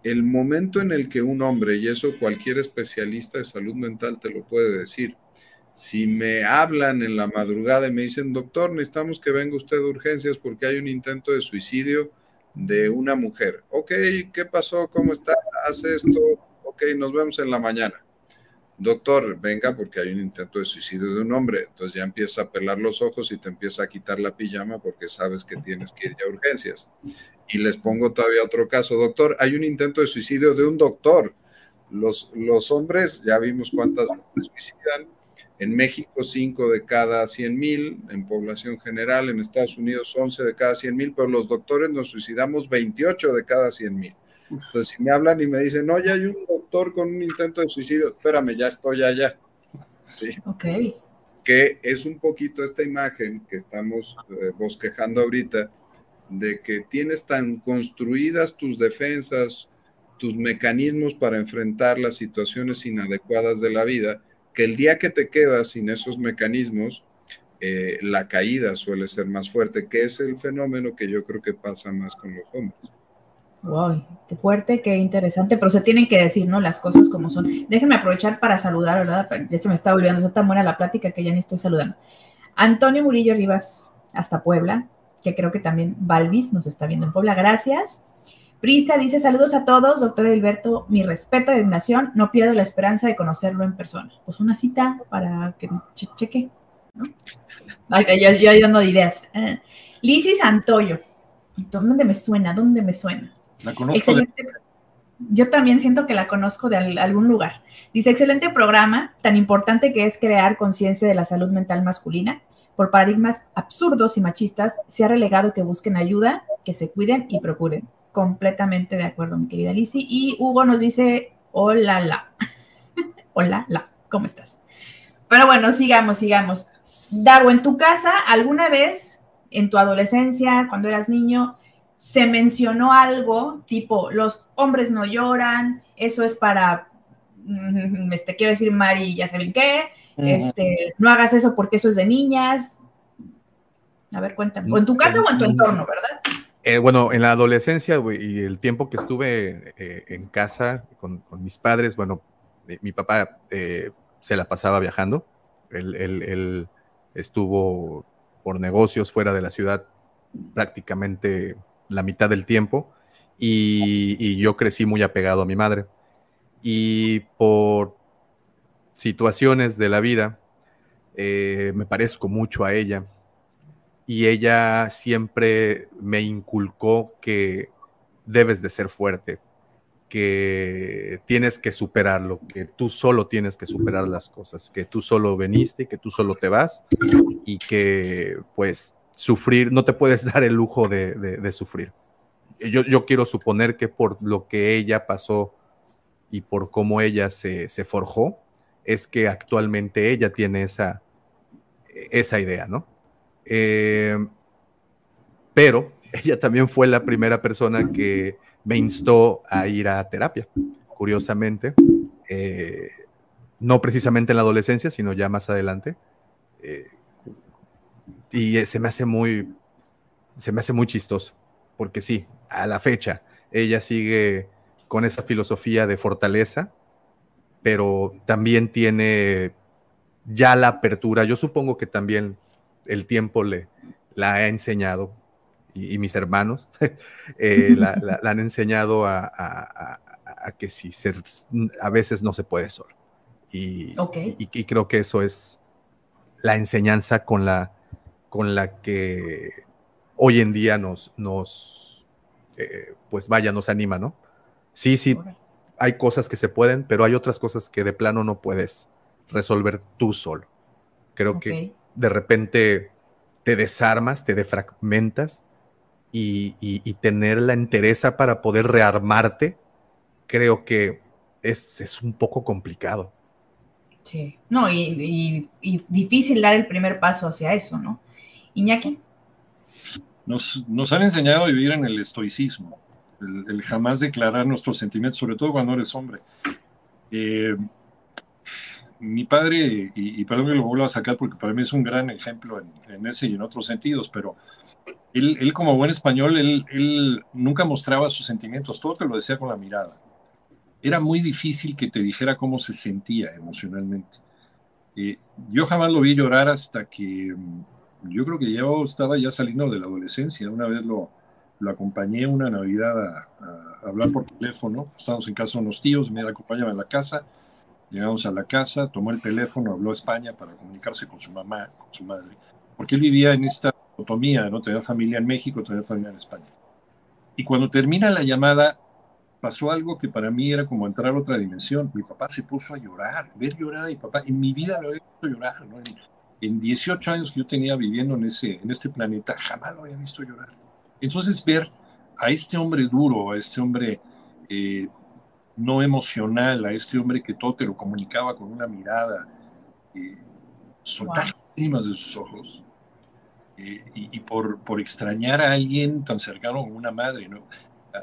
el momento en el que un hombre, y eso cualquier especialista de salud mental te lo puede decir, si me hablan en la madrugada y me dicen, doctor, necesitamos que venga usted de urgencias porque hay un intento de suicidio de una mujer. Ok, ¿qué pasó? ¿Cómo está? Hace esto. Ok, nos vemos en la mañana. Doctor, venga porque hay un intento de suicidio de un hombre. Entonces ya empieza a pelar los ojos y te empieza a quitar la pijama porque sabes que tienes que ir ya a urgencias. Y les pongo todavía otro caso. Doctor, hay un intento de suicidio de un doctor. Los, los hombres, ya vimos cuántas se suicidan. En México, 5 de cada 100 mil, en población general, en Estados Unidos, 11 de cada 100 mil, pero los doctores nos suicidamos 28 de cada 100 mil. Entonces, si me hablan y me dicen, no, ya hay un doctor con un intento de suicidio, espérame, ya estoy allá. ¿Sí? Ok. Que es un poquito esta imagen que estamos eh, bosquejando ahorita, de que tienes tan construidas tus defensas, tus mecanismos para enfrentar las situaciones inadecuadas de la vida, que el día que te quedas sin esos mecanismos, eh, la caída suele ser más fuerte, que es el fenómeno que yo creo que pasa más con los hombres. Wow, qué fuerte, qué interesante, pero se tienen que decir, ¿no? Las cosas como son. Déjenme aprovechar para saludar, ¿verdad? Ya se me está olvidando, está tan buena la plática que ya ni estoy saludando. Antonio Murillo Rivas, hasta Puebla, que creo que también Balvis nos está viendo en Puebla, gracias. Prista dice, saludos a todos, doctor Edilberto, mi respeto de nación, no pierdo la esperanza de conocerlo en persona. Pues una cita para que cheque, ¿no? yo, ahí dando ideas. Eh. Santoyo, ¿dónde me suena? ¿Dónde me suena? La conozco. Yo también siento que la conozco de algún lugar. Dice, excelente programa, tan importante que es crear conciencia de la salud mental masculina. Por paradigmas absurdos y machistas, se ha relegado que busquen ayuda, que se cuiden y procuren. Completamente de acuerdo, mi querida Lizzie. Y Hugo nos dice, hola, la. *laughs* hola, la, ¿cómo estás? Pero bueno, sigamos, sigamos. Dago, en tu casa, ¿alguna vez en tu adolescencia, cuando eras niño, se mencionó algo tipo, los hombres no lloran, eso es para, *laughs* este, quiero decir, Mari, ya saben qué, este, no hagas eso porque eso es de niñas. A ver, cuéntame. O en tu casa o en tu entorno, ¿verdad? Eh, bueno, en la adolescencia y el tiempo que estuve eh, en casa con, mis padres, bueno, eh, mi papá se la pasaba viajando. él, estuvo por negocios fuera de la ciudad prácticamente la mitad del tiempo y, yo crecí muy apegado a mi madre. Y por situaciones de la vida, eh, me parezco mucho a ella. Y ella siempre me inculcó que debes de ser fuerte, que tienes que superarlo, que tú solo tienes que superar las cosas, que tú solo veniste, que tú solo te vas y que pues sufrir, no te puedes *laughs* dar el lujo de, sufrir. Yo, quiero suponer que por lo que ella pasó y por cómo ella se, forjó, es que actualmente ella tiene esa, esa idea, ¿no? Eh, pero *laughs* ella también fue la primera persona que me instó a ir a terapia, curiosamente. Eh, no precisamente en la adolescencia, sino ya más adelante. Eh, y se me hace muy, se me hace muy chistoso, porque sí, a la fecha, ella sigue con esa filosofía de fortaleza, pero también tiene ya la apertura. Yo supongo que también el tiempo le la ha enseñado, y, mis hermanos *laughs* eh, *laughs* la, han enseñado a, que sí, ser, a veces no se puede solo. Y, y creo que eso es la enseñanza con la con la que hoy en día nos, nos eh, pues vaya, nos anima, ¿no? Sí, sí, hay cosas que se pueden, pero hay otras cosas que de plano no puedes resolver tú solo. Creo que de repente te desarmas, te defragmentas y, tener la entereza para poder rearmarte, creo que es, es un poco complicado. Sí, no, y, difícil dar el primer paso hacia eso, ¿no? Iñaki. Nos, nos han enseñado a vivir en el estoicismo, el, jamás declarar nuestros sentimientos, sobre todo cuando eres hombre. Eh, mi padre, y, perdón que lo vuelva a sacar porque para mí es un gran ejemplo en, ese y en otros sentidos, pero él, como buen español, él, nunca mostraba sus sentimientos, todo te lo decía con la mirada. Era muy difícil que te dijera cómo se sentía emocionalmente. Eh, yo jamás lo vi llorar hasta que mm, yo creo que yo estaba ya saliendo de la adolescencia. Una vez lo, lo acompañé una Navidad a, hablar por teléfono. Estábamos en casa de unos tíos, me acompañaban a la casa. Llegamos a la casa, tomó el teléfono, habló a España para comunicarse con su mamá, con su madre, porque él vivía en esta autonomía, ¿no? Tenía familia en México, tenía familia en España. Y cuando termina la llamada, pasó algo que para mí era como entrar a otra dimensión. Mi papá se puso a llorar, ver llorar a mi papá. En mi vida lo había visto llorar, ¿no? En, 18 años que yo tenía viviendo en, ese, en este planeta, jamás lo había visto llorar. Entonces ver a este hombre duro, a este hombre eh, no emocional, a este hombre que todo te lo comunicaba con una mirada, eh, soltar lágrimas de sus ojos, eh, y, por, por, extrañar a alguien tan cercano como una madre, ¿no?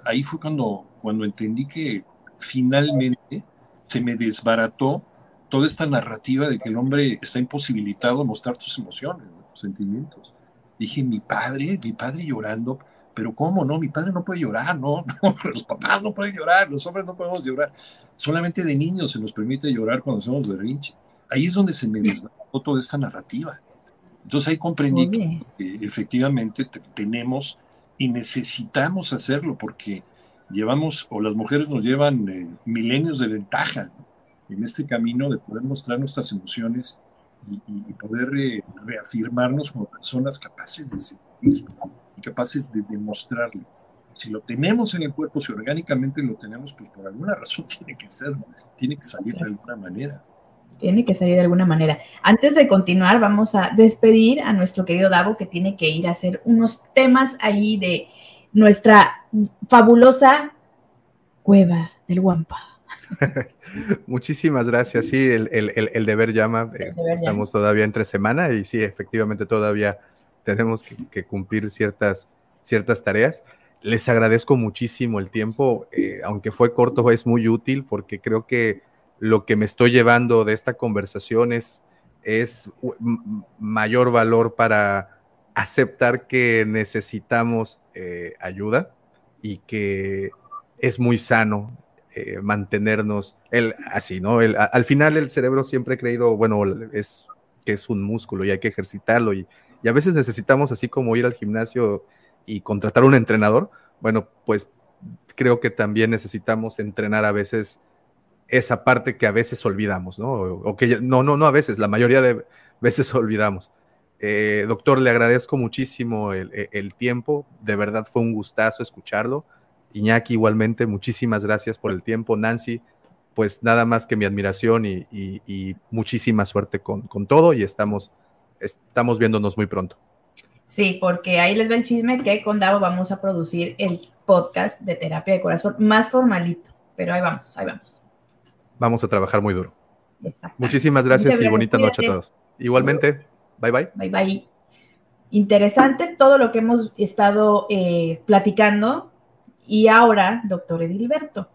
Ahí fue cuando, cuando entendí que finalmente se me desbarató toda esta narrativa de que el hombre está imposibilitado de mostrar tus emociones, sentimientos. Dije, mi padre, mi padre llorando, pero ¿cómo no? Mi padre no puede llorar, *laughs* ¿no? los papás no pueden llorar, los hombres no podemos llorar. Solamente de niños se nos permite llorar cuando hacemos berrinche. Ahí es donde se me desbarató toda esta narrativa. Entonces ahí comprendí que, efectivamente tenemos y necesitamos hacerlo porque llevamos, o las mujeres nos llevan eh, milenios de ventaja en este camino de poder mostrar nuestras emociones y, poder eh, reafirmarnos como personas capaces de sentir y capaces de demostrarlo. Si lo tenemos en el cuerpo, si orgánicamente lo tenemos, pues por alguna razón *laughs* tiene que ser, tiene que salir de alguna manera. Tiene que salir de alguna manera. Antes de continuar, vamos a despedir a nuestro querido Davo, que tiene que ir a hacer unos temas ahí de nuestra fabulosa cueva del Guampa. *laughs* Muchísimas gracias. Sí, el, deber llama. Eh, estamos todavía entre semana y sí, efectivamente todavía tenemos que, cumplir ciertas, ciertas tareas. Les agradezco muchísimo el tiempo, eh, aunque fue corto, es muy útil porque creo que lo que me estoy llevando de esta conversación es, es mayor valor para aceptar que necesitamos eh, ayuda y que es muy sano eh, mantenernos el, así, ¿no? El, al final el cerebro siempre ha creído, bueno, es que es un músculo y hay que ejercitarlo y, y a veces necesitamos así como ir al gimnasio y contratar un entrenador, bueno, pues creo que también necesitamos entrenar a veces esa parte que a veces olvidamos, ¿no? O, que no, no, no a veces, la mayoría de veces *laughs* olvidamos. Eh, doctor, le agradezco muchísimo el, tiempo, de verdad fue un gustazo escucharlo. Iñaki, igualmente, muchísimas gracias por el tiempo. Nancy, pues nada más que mi admiración y, muchísima suerte con, con, todo y estamos, estamos viéndonos muy pronto. Sí, porque ahí les va el chisme que con Davo vamos a producir el podcast de terapia de corazón más formalito, pero ahí vamos, ahí vamos vamos a trabajar muy duro. Muchísimas gracias, y bonita noche a todos. Igualmente, bye bye. Bye bye. Interesante todo lo que hemos estado eh, platicando. Y ahora, doctor Edilberto,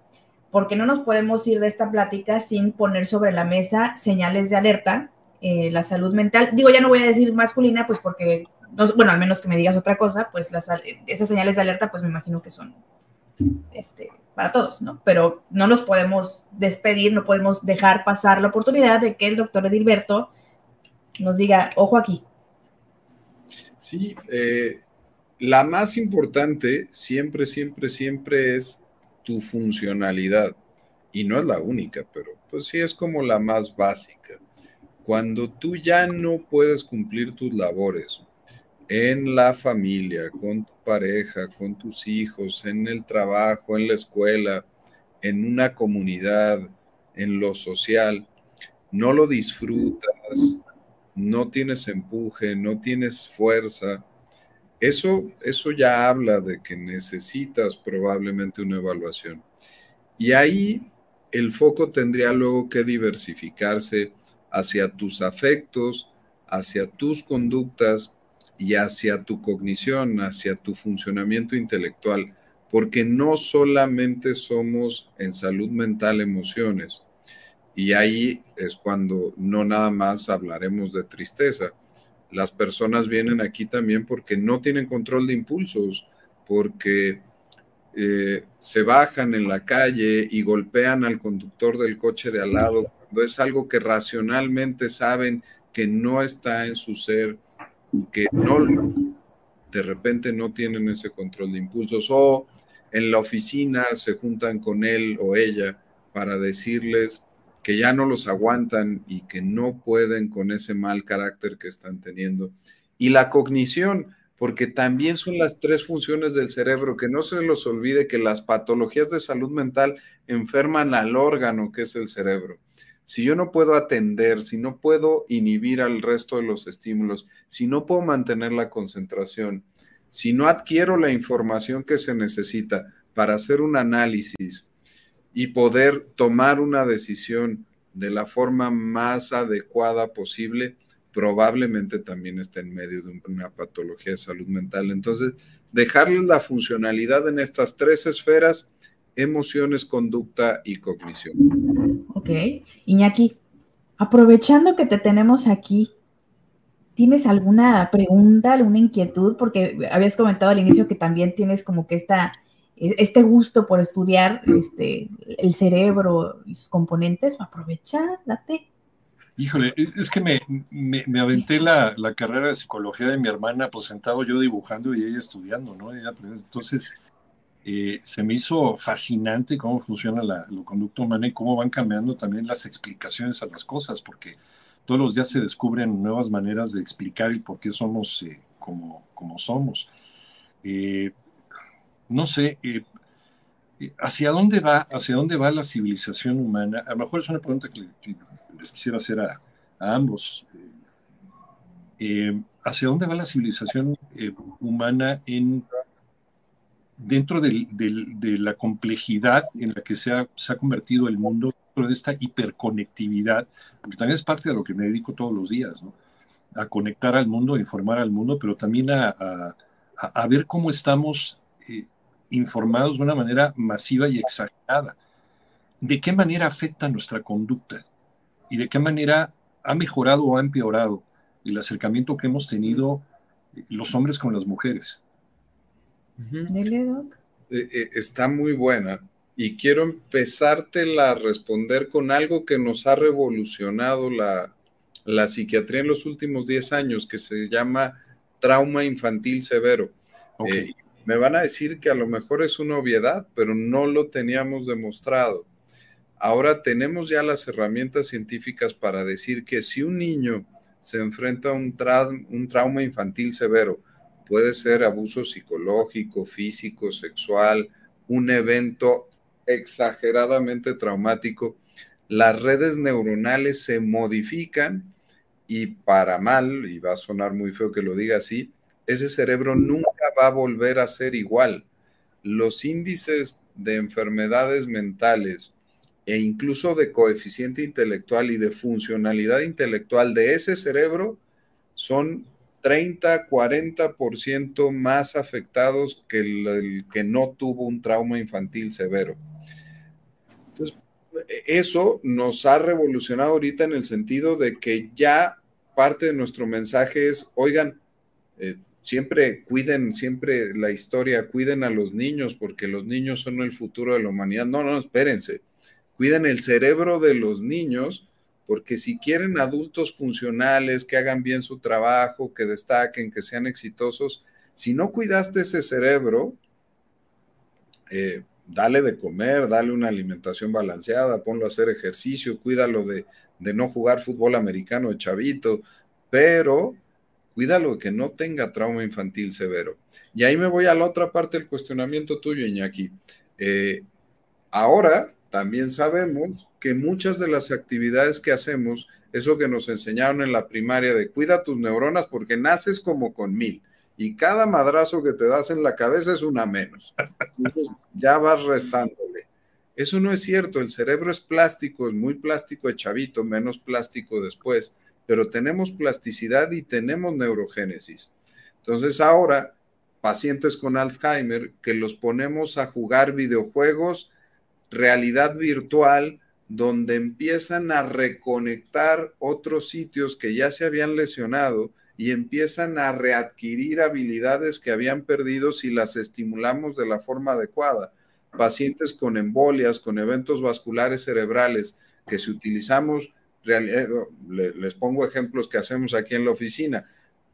porque no nos podemos ir de esta plática sin poner sobre la mesa señales de alerta, eh, la salud mental. Digo, ya no voy a decir masculina, pues porque, bueno, al menos que me digas otra cosa, pues las, esas señales de alerta, pues me imagino que son este, para todos, ¿no? Pero no nos podemos despedir, no podemos dejar pasar la oportunidad de que el doctor Edilberto nos diga, ojo aquí. Sí, eh, la más importante siempre, siempre, siempre es tu funcionalidad. Y no es la única, pero pues sí es como la más básica. Cuando tú ya no puedes cumplir tus labores en la familia, con tu pareja, con tus hijos, en el trabajo, en la escuela, en una comunidad, en lo social, no lo disfrutas, no tienes empuje, no tienes fuerza, eso, eso ya habla de que necesitas probablemente una evaluación. Y ahí el foco tendría luego que diversificarse hacia tus afectos, hacia tus conductas y hacia tu cognición, hacia tu funcionamiento intelectual, porque no solamente somos en salud mental emociones, y ahí es cuando no nada más hablaremos de tristeza, las personas vienen aquí también porque no tienen control de impulsos, porque eh, se bajan en la calle y golpean al conductor del coche de al lado, cuando es algo que racionalmente saben que no está en su ser que no, de repente no tienen ese control de impulsos. O en la oficina se juntan con él o ella para decirles que ya no los aguantan y que no pueden con ese mal carácter que están teniendo. Y la cognición, porque también son las tres funciones del cerebro, que no se los olvide que las patologías de salud mental enferman al órgano que es el cerebro. Si yo no puedo atender, si no puedo inhibir al resto de los estímulos, si no puedo mantener la concentración, si no adquiero la información que se necesita para hacer un análisis y poder tomar una decisión de la forma más adecuada posible, probablemente también está en medio de una patología de salud mental. Entonces, dejarles la funcionalidad en estas tres esferas, emociones, conducta y cognición. Ok, Iñaki, aprovechando que te tenemos aquí, ¿tienes alguna pregunta, alguna inquietud? Porque habías comentado al inicio que también tienes como que esta, este gusto por estudiar este, el cerebro y sus componentes. Aprovecha, date. Híjole, es que me, me, aventé la, la, carrera de psicología de mi hermana, pues sentado yo dibujando y ella estudiando, ¿no? entonces, eh, se me hizo fascinante cómo funciona la, la, conducta humana y cómo van cambiando también las explicaciones a las cosas, porque todos los días se descubren nuevas maneras de explicar el por qué somos eh, como, como somos. Eh, no sé, ¿hacia dónde va, hacia dónde va la civilización humana? A lo mejor es una pregunta que, les quisiera hacer a, ambos. Eh, ¿Hacia dónde va la civilización eh, humana en, dentro de la complejidad en la que se ha, se ha, convertido el mundo, dentro de esta hiperconectividad? Porque también es parte de lo que me dedico todos los días, ¿no? a conectar al mundo, a informar al mundo, pero también a, a, ver cómo estamos eh, informados de una manera masiva y exagerada. ¿De qué manera afecta nuestra conducta? y de qué manera ha mejorado o ha empeorado el acercamiento que hemos tenido eh, los hombres con las mujeres. Eh, eh, está muy buena y quiero empezártela a responder con algo que nos ha revolucionado la, la psiquiatría en los últimos 10 años, que se llama trauma infantil severo. Me van a decir que a lo mejor es una obviedad, pero no lo teníamos demostrado. Ahora tenemos ya las herramientas científicas para decir que si un niño se enfrenta a un, trauma infantil severo, puede ser abuso psicológico, físico, sexual, un evento exageradamente traumático, las redes neuronales se modifican y para mal, y va a sonar muy feo que lo diga así, ese cerebro nunca va a volver a ser igual. Los índices de enfermedades mentales e incluso de coeficiente intelectual y de funcionalidad intelectual de ese cerebro son 30, 40% más afectados que el, que no tuvo un trauma infantil severo. Entonces, eso nos ha revolucionado ahorita en el sentido de que ya parte de nuestro mensaje es, oigan, eh, siempre cuiden, siempre la historia, cuiden a los niños porque los niños son el futuro de la humanidad. No, no, espérense cuiden el cerebro de los niños, porque si quieren adultos funcionales, que hagan bien su trabajo, que destaquen, que sean exitosos, si no cuidaste ese cerebro, eh, dale de comer, dale una alimentación balanceada, ponlo a hacer ejercicio, cuídalo de, de no jugar fútbol americano de chavito, pero cuídalo que no tenga trauma infantil severo. Y ahí me voy a la otra parte del cuestionamiento tuyo, Iñaki. Eh, ahora también sabemos que muchas de las actividades que hacemos es lo que nos enseñaron en la primaria de cuida tus neuronas porque naces como con mil y cada madrazo que te das en la cabeza es una menos. Entonces ya vas restándole. Eso no es cierto, el cerebro es plástico, es muy plástico de chavito, menos plástico después, pero tenemos plasticidad y tenemos neurogénesis. Entonces ahora, pacientes con Alzheimer que los ponemos a jugar videojuegos, realidad virtual donde empiezan a reconectar otros sitios que ya se habían lesionado y empiezan a readquirir habilidades que habían perdido si las estimulamos de la forma adecuada. Pacientes con embolias, con eventos vasculares cerebrales, que si utilizamos, les pongo ejemplos que hacemos aquí en la oficina,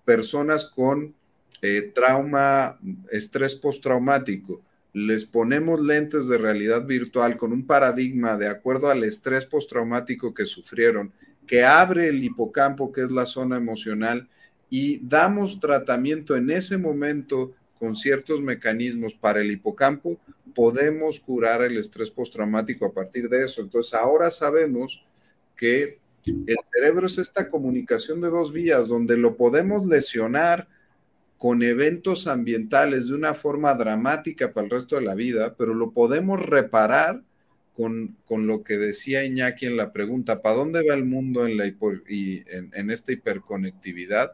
personas con eh, trauma, estrés postraumático, les ponemos lentes de realidad virtual con un paradigma de acuerdo al estrés postraumático que sufrieron, que abre el hipocampo, que es la zona emocional, y damos tratamiento en ese momento con ciertos mecanismos para el hipocampo, podemos curar el estrés postraumático a partir de eso. Entonces, ahora sabemos que el cerebro es esta comunicación de dos vías, donde lo podemos lesionar con eventos ambientales de una forma dramática para el resto de la vida, pero lo podemos reparar con, lo que decía Iñaki en la pregunta, ¿para dónde va el mundo en, la y en esta hiperconectividad?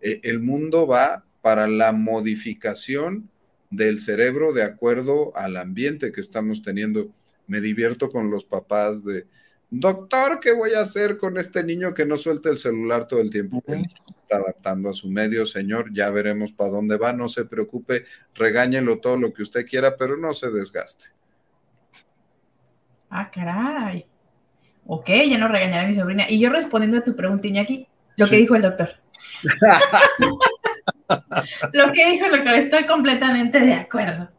Eh, el mundo va para la modificación del cerebro de acuerdo al ambiente que estamos teniendo. Me divierto con los papás de, doctor, ¿qué voy a hacer con este niño que no suelta el celular todo el tiempo? Está adaptando a su medio, señor, ya veremos para dónde va, no se preocupe, regáñelo todo lo que usted quiera, pero no se desgaste. Ah, caray. Ok, ya no regañaré a mi sobrina. Y yo respondiendo a tu pregunta, Iñaki, lo que dijo el doctor. *laughs* Lo que dijo el doctor, estoy completamente de acuerdo.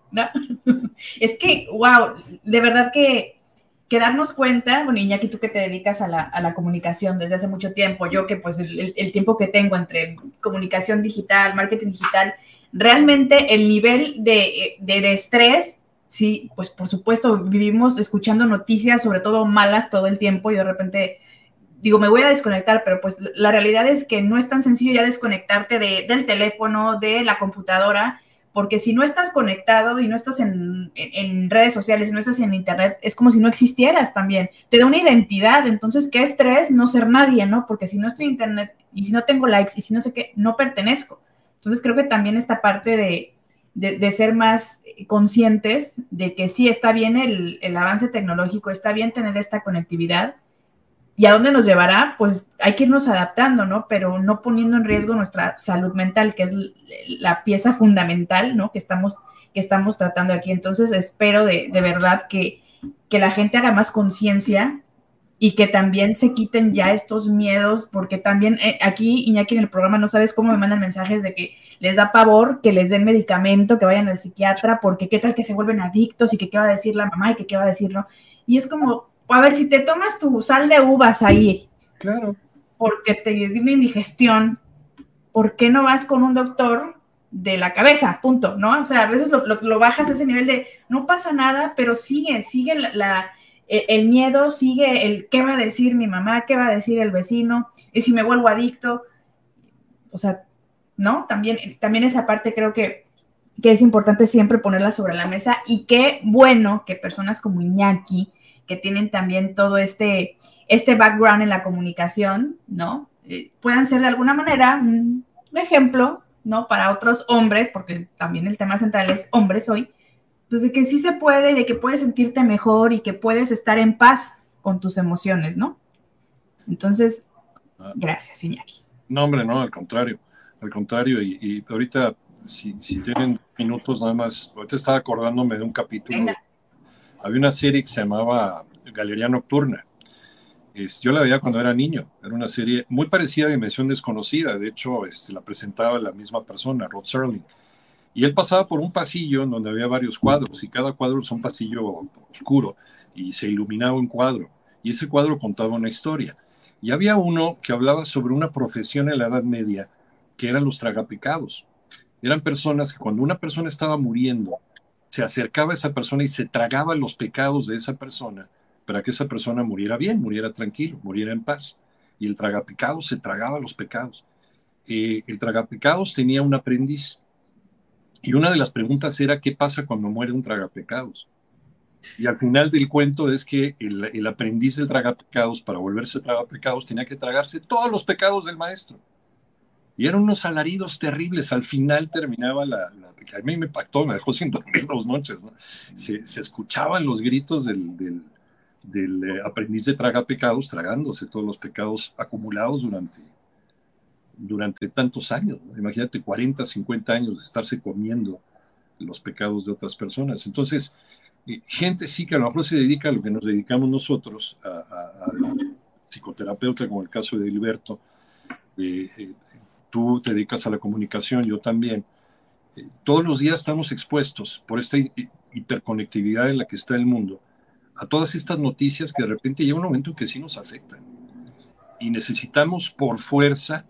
Es que, wow, de verdad que, que darnos cuenta, bueno, Iñaki, tú que te dedicas a la, comunicación desde hace mucho tiempo, yo que pues el, tiempo que tengo entre comunicación digital, marketing digital, realmente el nivel de, de, de estrés, sí, pues por supuesto vivimos escuchando noticias, sobre todo malas todo el tiempo y de repente digo, me voy a desconectar, pero pues la realidad es que no es tan sencillo ya desconectarte del teléfono, de la computadora, porque si no estás conectado y no estás en, redes sociales, no estás en internet, es como si no existieras también. Te da una identidad, entonces qué estrés no ser nadie, ¿no? Porque si no estoy en internet y si no tengo likes y si no sé qué, no pertenezco. Entonces creo que también esta parte de, de, ser más conscientes de que sí está bien el, el avance tecnológico, está bien tener esta conectividad, ¿Y a dónde nos llevará? Pues hay que irnos adaptando, ¿no? Pero no poniendo en riesgo nuestra salud mental, que es la pieza fundamental, ¿no? Que estamos, que estamos tratando aquí. Entonces, espero de, verdad que, que la gente haga más conciencia y que también se quiten ya estos miedos, porque también eh, aquí, Iñaki, en el programa no sabes cómo me mandan mensajes de que les da pavor que les den medicamento, que vayan al psiquiatra, porque qué tal que se vuelven adictos y que qué va a decir la mamá y que qué va a decir, ¿no? Y es como, a ver, si te tomas tu sal de uvas ahí, claro. porque te dio una indigestión, ¿por qué no vas con un doctor de la cabeza? Punto, ¿no? O sea, a veces lo, bajas a ese nivel de no pasa nada, pero sigue, sigue la, e, el miedo, sigue el qué va a decir mi mamá, qué va a decir el vecino, y si me vuelvo adicto. O sea, ¿no? También, también esa parte creo que, que es importante siempre ponerla sobre la mesa y qué bueno que personas como Iñaki, que tienen también todo este, este background en la comunicación, ¿no? Eh, puedan ser de alguna manera un ejemplo, ¿no? Para otros hombres, porque también el tema central es hombres hoy, pues de que sí se puede, de que puedes sentirte mejor y que puedes estar en paz con tus emociones, ¿no? Entonces, gracias, Iñaki. No, hombre, no, al contrario, al contrario, y, ahorita, si, tienen minutos nada más, ahorita estaba acordándome de un capítulo había una serie que se llamaba Galería Nocturna. yo la veía cuando era niño. Era una serie muy parecida a Dimensión Desconocida. De hecho, este, la presentaba la misma persona, Rod Serling. Y él pasaba por un pasillo donde había varios cuadros y cada cuadro es un pasillo oscuro y se iluminaba un cuadro. Y ese cuadro contaba una historia. Y había uno que hablaba sobre una profesión en la Edad Media que eran los tragapicados. Eran personas que cuando una persona estaba muriendo, se acercaba a esa persona y se tragaba los pecados de esa persona para que esa persona muriera bien, muriera tranquilo, muriera en paz. Y el tragapecados se tragaba los pecados. Eh, el tragapecados tenía un aprendiz. Y una de las preguntas era, ¿qué pasa cuando muere un tragapecados? Y al final del cuento es que el, el aprendiz del tragapecados, para volverse tragapecados, tenía que tragarse todos los pecados del maestro. Y eran unos alaridos terribles. Al final terminaba la, que a mí me impactó, me dejó sin *laughs* dormir dos noches. ¿no? Se, escuchaban los gritos del, del, eh, aprendiz de traga pecados, tragándose todos los pecados acumulados durante, durante tantos años. Imagínate 40, 50 años de estarse comiendo los pecados de otras personas. Entonces, eh, gente sí que a lo mejor se dedica a lo que nos dedicamos nosotros, a, psicoterapeuta, como el caso de Gilberto. Eh, tú te dedicas a la comunicación, yo también. todos los días estamos expuestos por esta hiperconectividad en la que está el mundo a todas estas noticias que de repente llega un momento en que sí nos afectan. Y necesitamos por fuerza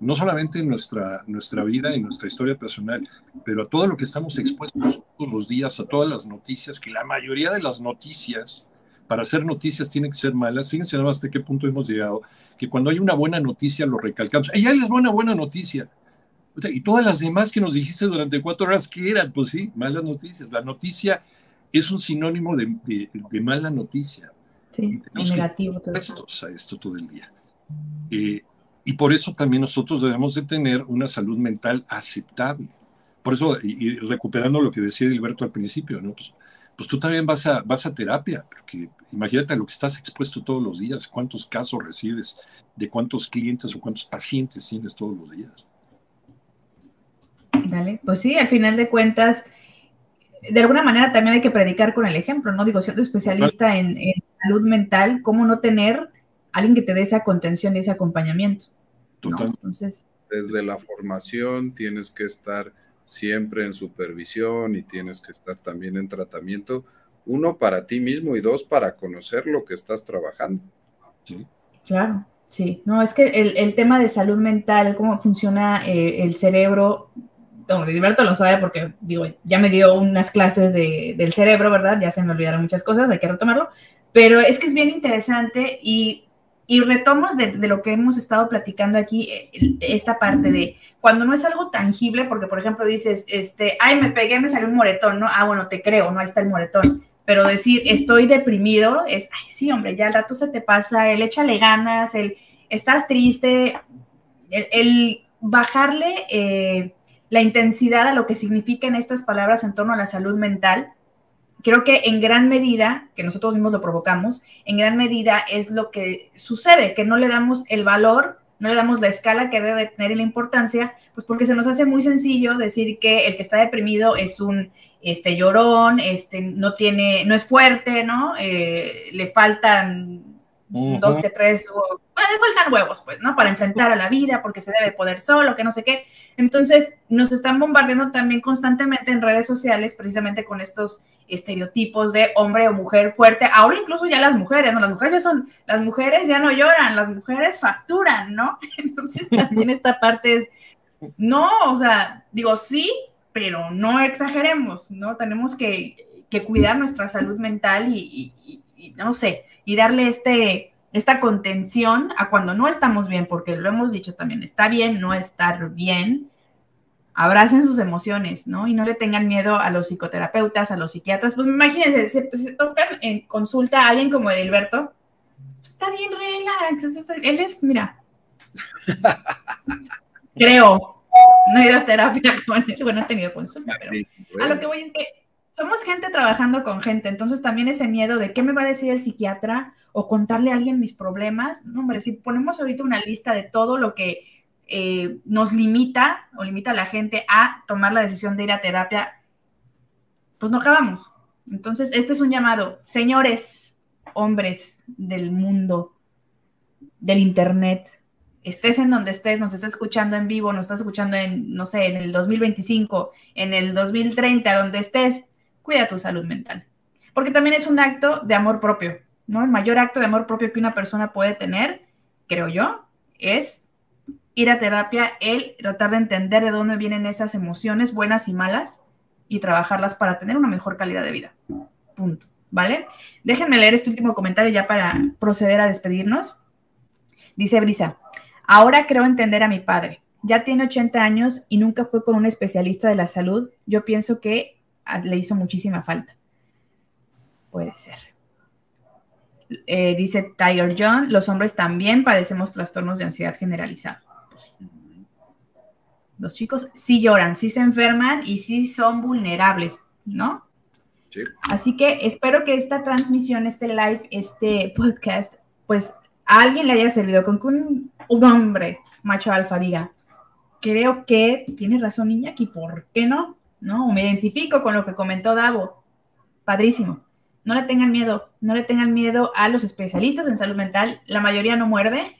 no solamente en nuestra, nuestra vida y nuestra historia personal, pero a todo lo que estamos expuestos todos los días, a todas las noticias, que la mayoría de las noticias, para hacer noticias, tienen que ser malas. Fíjense nada hasta qué punto hemos llegado, que cuando hay una buena noticia lo recalcamos. ¡Ey, ya les va una buena noticia! Y todas las demás que nos dijiste durante cuatro horas, ¿qué eran? Pues sí, malas noticias. La noticia es un sinónimo de, de, mala noticia. Sí, y negativo. Que a esto todo el día. Eh, y por eso también nosotros debemos de tener una salud mental aceptable. Por eso, y, recuperando lo que decía Gilberto al principio, ¿no? Pues, pues, tú también vas a, vas a terapia, porque imagínate a lo que estás expuesto todos los días, cuántos casos recibes, de cuántos clientes o cuántos pacientes tienes todos los días. Dale, pues sí, al final de cuentas, de alguna manera también hay que predicar con el ejemplo, ¿no? Digo, siendo especialista en, en salud mental, ¿cómo no tener alguien que te dé esa contención y ese acompañamiento. Entonces, desde la formación tienes que estar siempre en supervisión y tienes que estar también en tratamiento, uno para ti mismo y dos para conocer lo que estás trabajando. Sí. Claro, sí. No, es que el, tema de salud mental, cómo funciona eh, el cerebro, bueno, Gilberto lo sabe porque, digo, ya me dio unas clases del cerebro, ¿verdad? Ya se me olvidaron muchas cosas, hay que retomarlo, pero es que es bien interesante y y retomo de, lo que hemos estado platicando aquí, eh, esta parte de cuando no es algo tangible, porque por ejemplo dices, este, ay, me pegué, me salió un moretón, ¿no? Ah, bueno, te creo, no, ahí está el moretón. Pero decir, estoy deprimido, es, ay, sí, hombre, ya al rato se te pasa, el échale ganas, el, estás triste, el, bajarle eh, la intensidad a lo que significan estas palabras en torno a la salud mental, creo que en gran medida, que nosotros mismos lo provocamos, en gran medida es lo que sucede, que no le damos el valor, no le damos la escala que debe tener y la importancia, pues porque se nos hace muy sencillo decir que el que está deprimido es un este, llorón, este, no tiene, no es fuerte, ¿no? Eh, le faltan dos que tres, o, bueno, faltan huevos, pues, ¿no? Para enfrentar a la vida, porque se debe poder solo, que no sé qué. Entonces, nos están bombardeando también constantemente en redes sociales, precisamente con estos estereotipos de hombre o mujer fuerte. Ahora incluso ya las mujeres, ¿no? Las mujeres ya son, las mujeres ya no lloran, las mujeres facturan, ¿no? *laughs* Entonces, también esta parte es, no, o sea, digo sí, pero no exageremos, ¿no? Tenemos que, cuidar nuestra salud mental y no sé, y darle este, esta contención a cuando no estamos bien, porque lo hemos dicho también, está bien no estar bien, abracen sus emociones, ¿no? Y no le tengan miedo a los psicoterapeutas, a los psiquiatras. Pues imagínense, se, tocan en consulta a alguien como Edilberto, pues, está bien, relax, él es, mira, *laughs* creo, no he ido a terapia con él, bueno, he tenido consulta, pero a lo que voy es que somos gente trabajando con gente, entonces también ese miedo de qué me va a decir el psiquiatra o contarle a alguien mis problemas, no, hombre, si ponemos ahorita una lista de todo lo que eh, nos limita o limita a la gente a tomar la decisión de ir a terapia, pues no acabamos. Entonces, este es un llamado, señores, hombres del mundo, del Internet, estés en donde estés, nos estás escuchando en vivo, nos estás escuchando en, no sé, en el 2025, en el 2030, donde estés, cuida tu salud mental. Porque también es un acto de amor propio, ¿no? El mayor acto de amor propio que una persona puede tener, creo yo, es ir a terapia, el tratar de entender de dónde vienen esas emociones buenas y malas y trabajarlas para tener una mejor calidad de vida. Punto. ¿Vale? Déjenme leer este último comentario ya para proceder a despedirnos. Dice Brisa, ahora creo entender a mi padre. Ya tiene 80 años y nunca fue con un especialista de la salud. Yo pienso que le hizo muchísima falta. Puede ser. Eh, dice Tiger John, los hombres también padecemos trastornos de ansiedad generalizada. Los chicos sí lloran, sí se enferman y sí son vulnerables, ¿no? Sí. Así que espero que esta transmisión, este live, este podcast, pues a alguien le haya servido con que un, un hombre macho alfa diga, creo que tiene razón Iñaki, ¿por qué no? ¿No? Me identifico con lo que comentó Davo. Padrísimo. No le tengan miedo, no le tengan miedo a los especialistas en salud mental. La mayoría no muerde.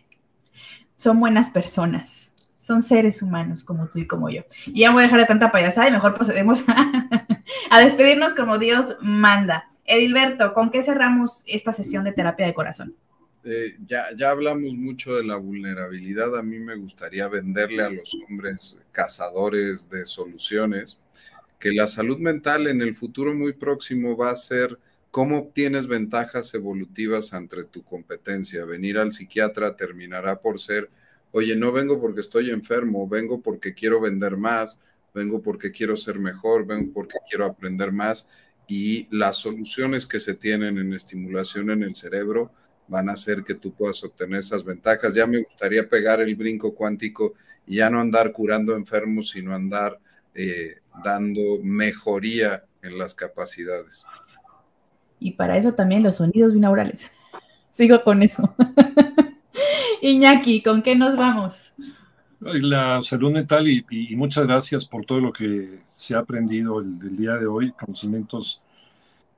Son buenas personas. Son seres humanos como tú y como yo. Y ya voy a dejar de tanta payasada y mejor procedemos a, *laughs* a despedirnos como Dios manda. Edilberto, ¿con qué cerramos esta sesión de terapia de corazón? Eh, ya, ya hablamos mucho de la vulnerabilidad. A mí me gustaría venderle a los hombres cazadores de soluciones que la salud mental en el futuro muy próximo va a ser cómo obtienes ventajas evolutivas ante tu competencia. Venir al psiquiatra terminará por ser, oye, no vengo porque estoy enfermo, vengo porque quiero vender más, vengo porque quiero ser mejor, vengo porque quiero aprender más y las soluciones que se tienen en estimulación en el cerebro van a hacer que tú puedas obtener esas ventajas. Ya me gustaría pegar el brinco cuántico y ya no andar curando enfermos, sino andar eh, dando mejoría en las capacidades. Y para eso también los sonidos binaurales. *laughs* Sigo con eso. *laughs* Iñaki, ¿con qué nos vamos? La salud mental y, muchas gracias por todo lo que se ha aprendido el, día de hoy, conocimientos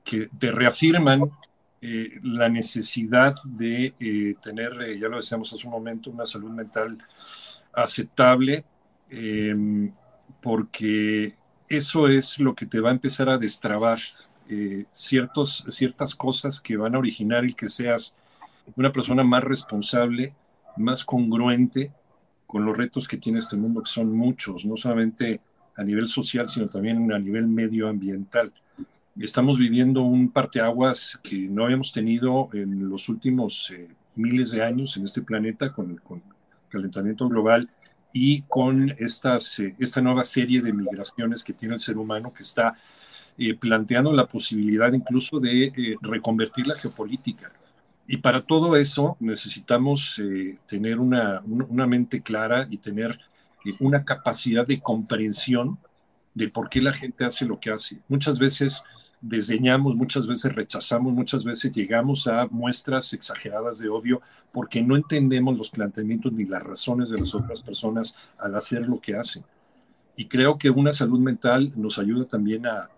que te reafirman eh, la necesidad de eh, tener, eh, ya lo decíamos hace un momento, una salud mental aceptable, porque eso es lo que te va a empezar a destrabar ciertos, ciertas cosas que van a originar el que seas una persona más responsable, más congruente con los retos que tiene este mundo, que son muchos, no solamente a nivel social, sino también a nivel medioambiental. Estamos viviendo un parteaguas que no habíamos tenido en los últimos eh, miles de años en este planeta con, el calentamiento global y con estas, eh, esta nueva serie de migraciones que tiene el ser humano que está eh, planteando la posibilidad incluso de reconvertir la geopolítica. Y para todo eso necesitamos tener una, una, mente clara y tener una capacidad de comprensión de por qué la gente hace lo que hace. Muchas veces desdeñamos, muchas veces rechazamos, muchas veces llegamos a muestras exageradas de odio porque no entendemos los planteamientos ni las razones de las otras personas al hacer lo que hacen. Y creo que una salud mental nos ayuda también a,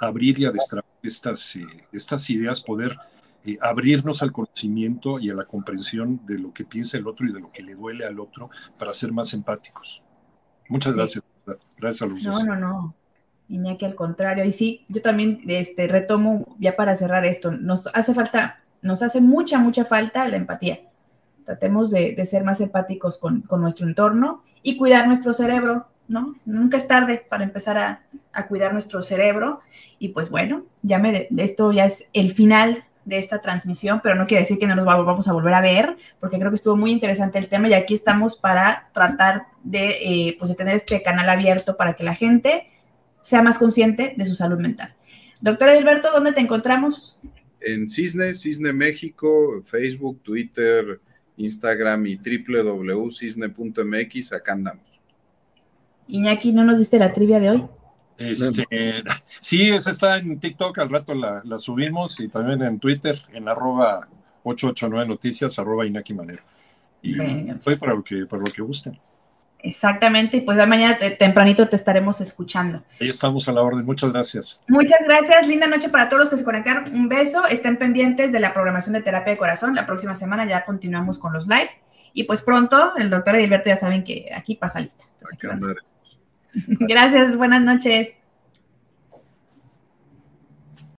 abrir y a destrabar estas, eh, estas ideas, poder eh, abrirnos al conocimiento y a la comprensión de lo que piensa el otro y de lo que le duele al otro para ser más empáticos. Muchas gracias. Gracias a los No, no, no. Iñaki, al contrario. Y sí, yo también este, retomo ya para cerrar esto. Nos hace falta, nos hace mucha, mucha falta la empatía. Tratemos de, ser más empáticos con, nuestro entorno y cuidar nuestro cerebro, ¿no? Nunca es tarde para empezar a, cuidar nuestro cerebro. Y pues bueno, ya me, esto ya es el final de esta transmisión, pero no quiere decir que no nos vamos a volver a ver, porque creo que estuvo muy interesante el tema y aquí estamos para tratar de, eh, pues de tener este canal abierto para que la gente sea más consciente de su salud mental. Doctor Edilberto, ¿dónde te encontramos? En Cisne, Cisne México, Facebook, Twitter, Instagram y www.cisne.mx, acá andamos. Iñaki, ¿no nos diste la trivia de hoy? Este, sí, esa está en TikTok, al rato la, subimos y también en Twitter, en arroba 889 noticias, arroba Iñaki Manero. Y fue para lo que, para lo que gusten. Exactamente, y pues de mañana tempranito te estaremos escuchando. Ahí estamos a la orden, muchas gracias. Muchas gracias, linda noche para todos los que se conectaron. Un beso, estén pendientes de la programación de terapia de corazón. La próxima semana ya continuamos con los lives. Y pues pronto, el doctor Edilberto ya saben que aquí pasa lista. *laughs* gracias, buenas noches.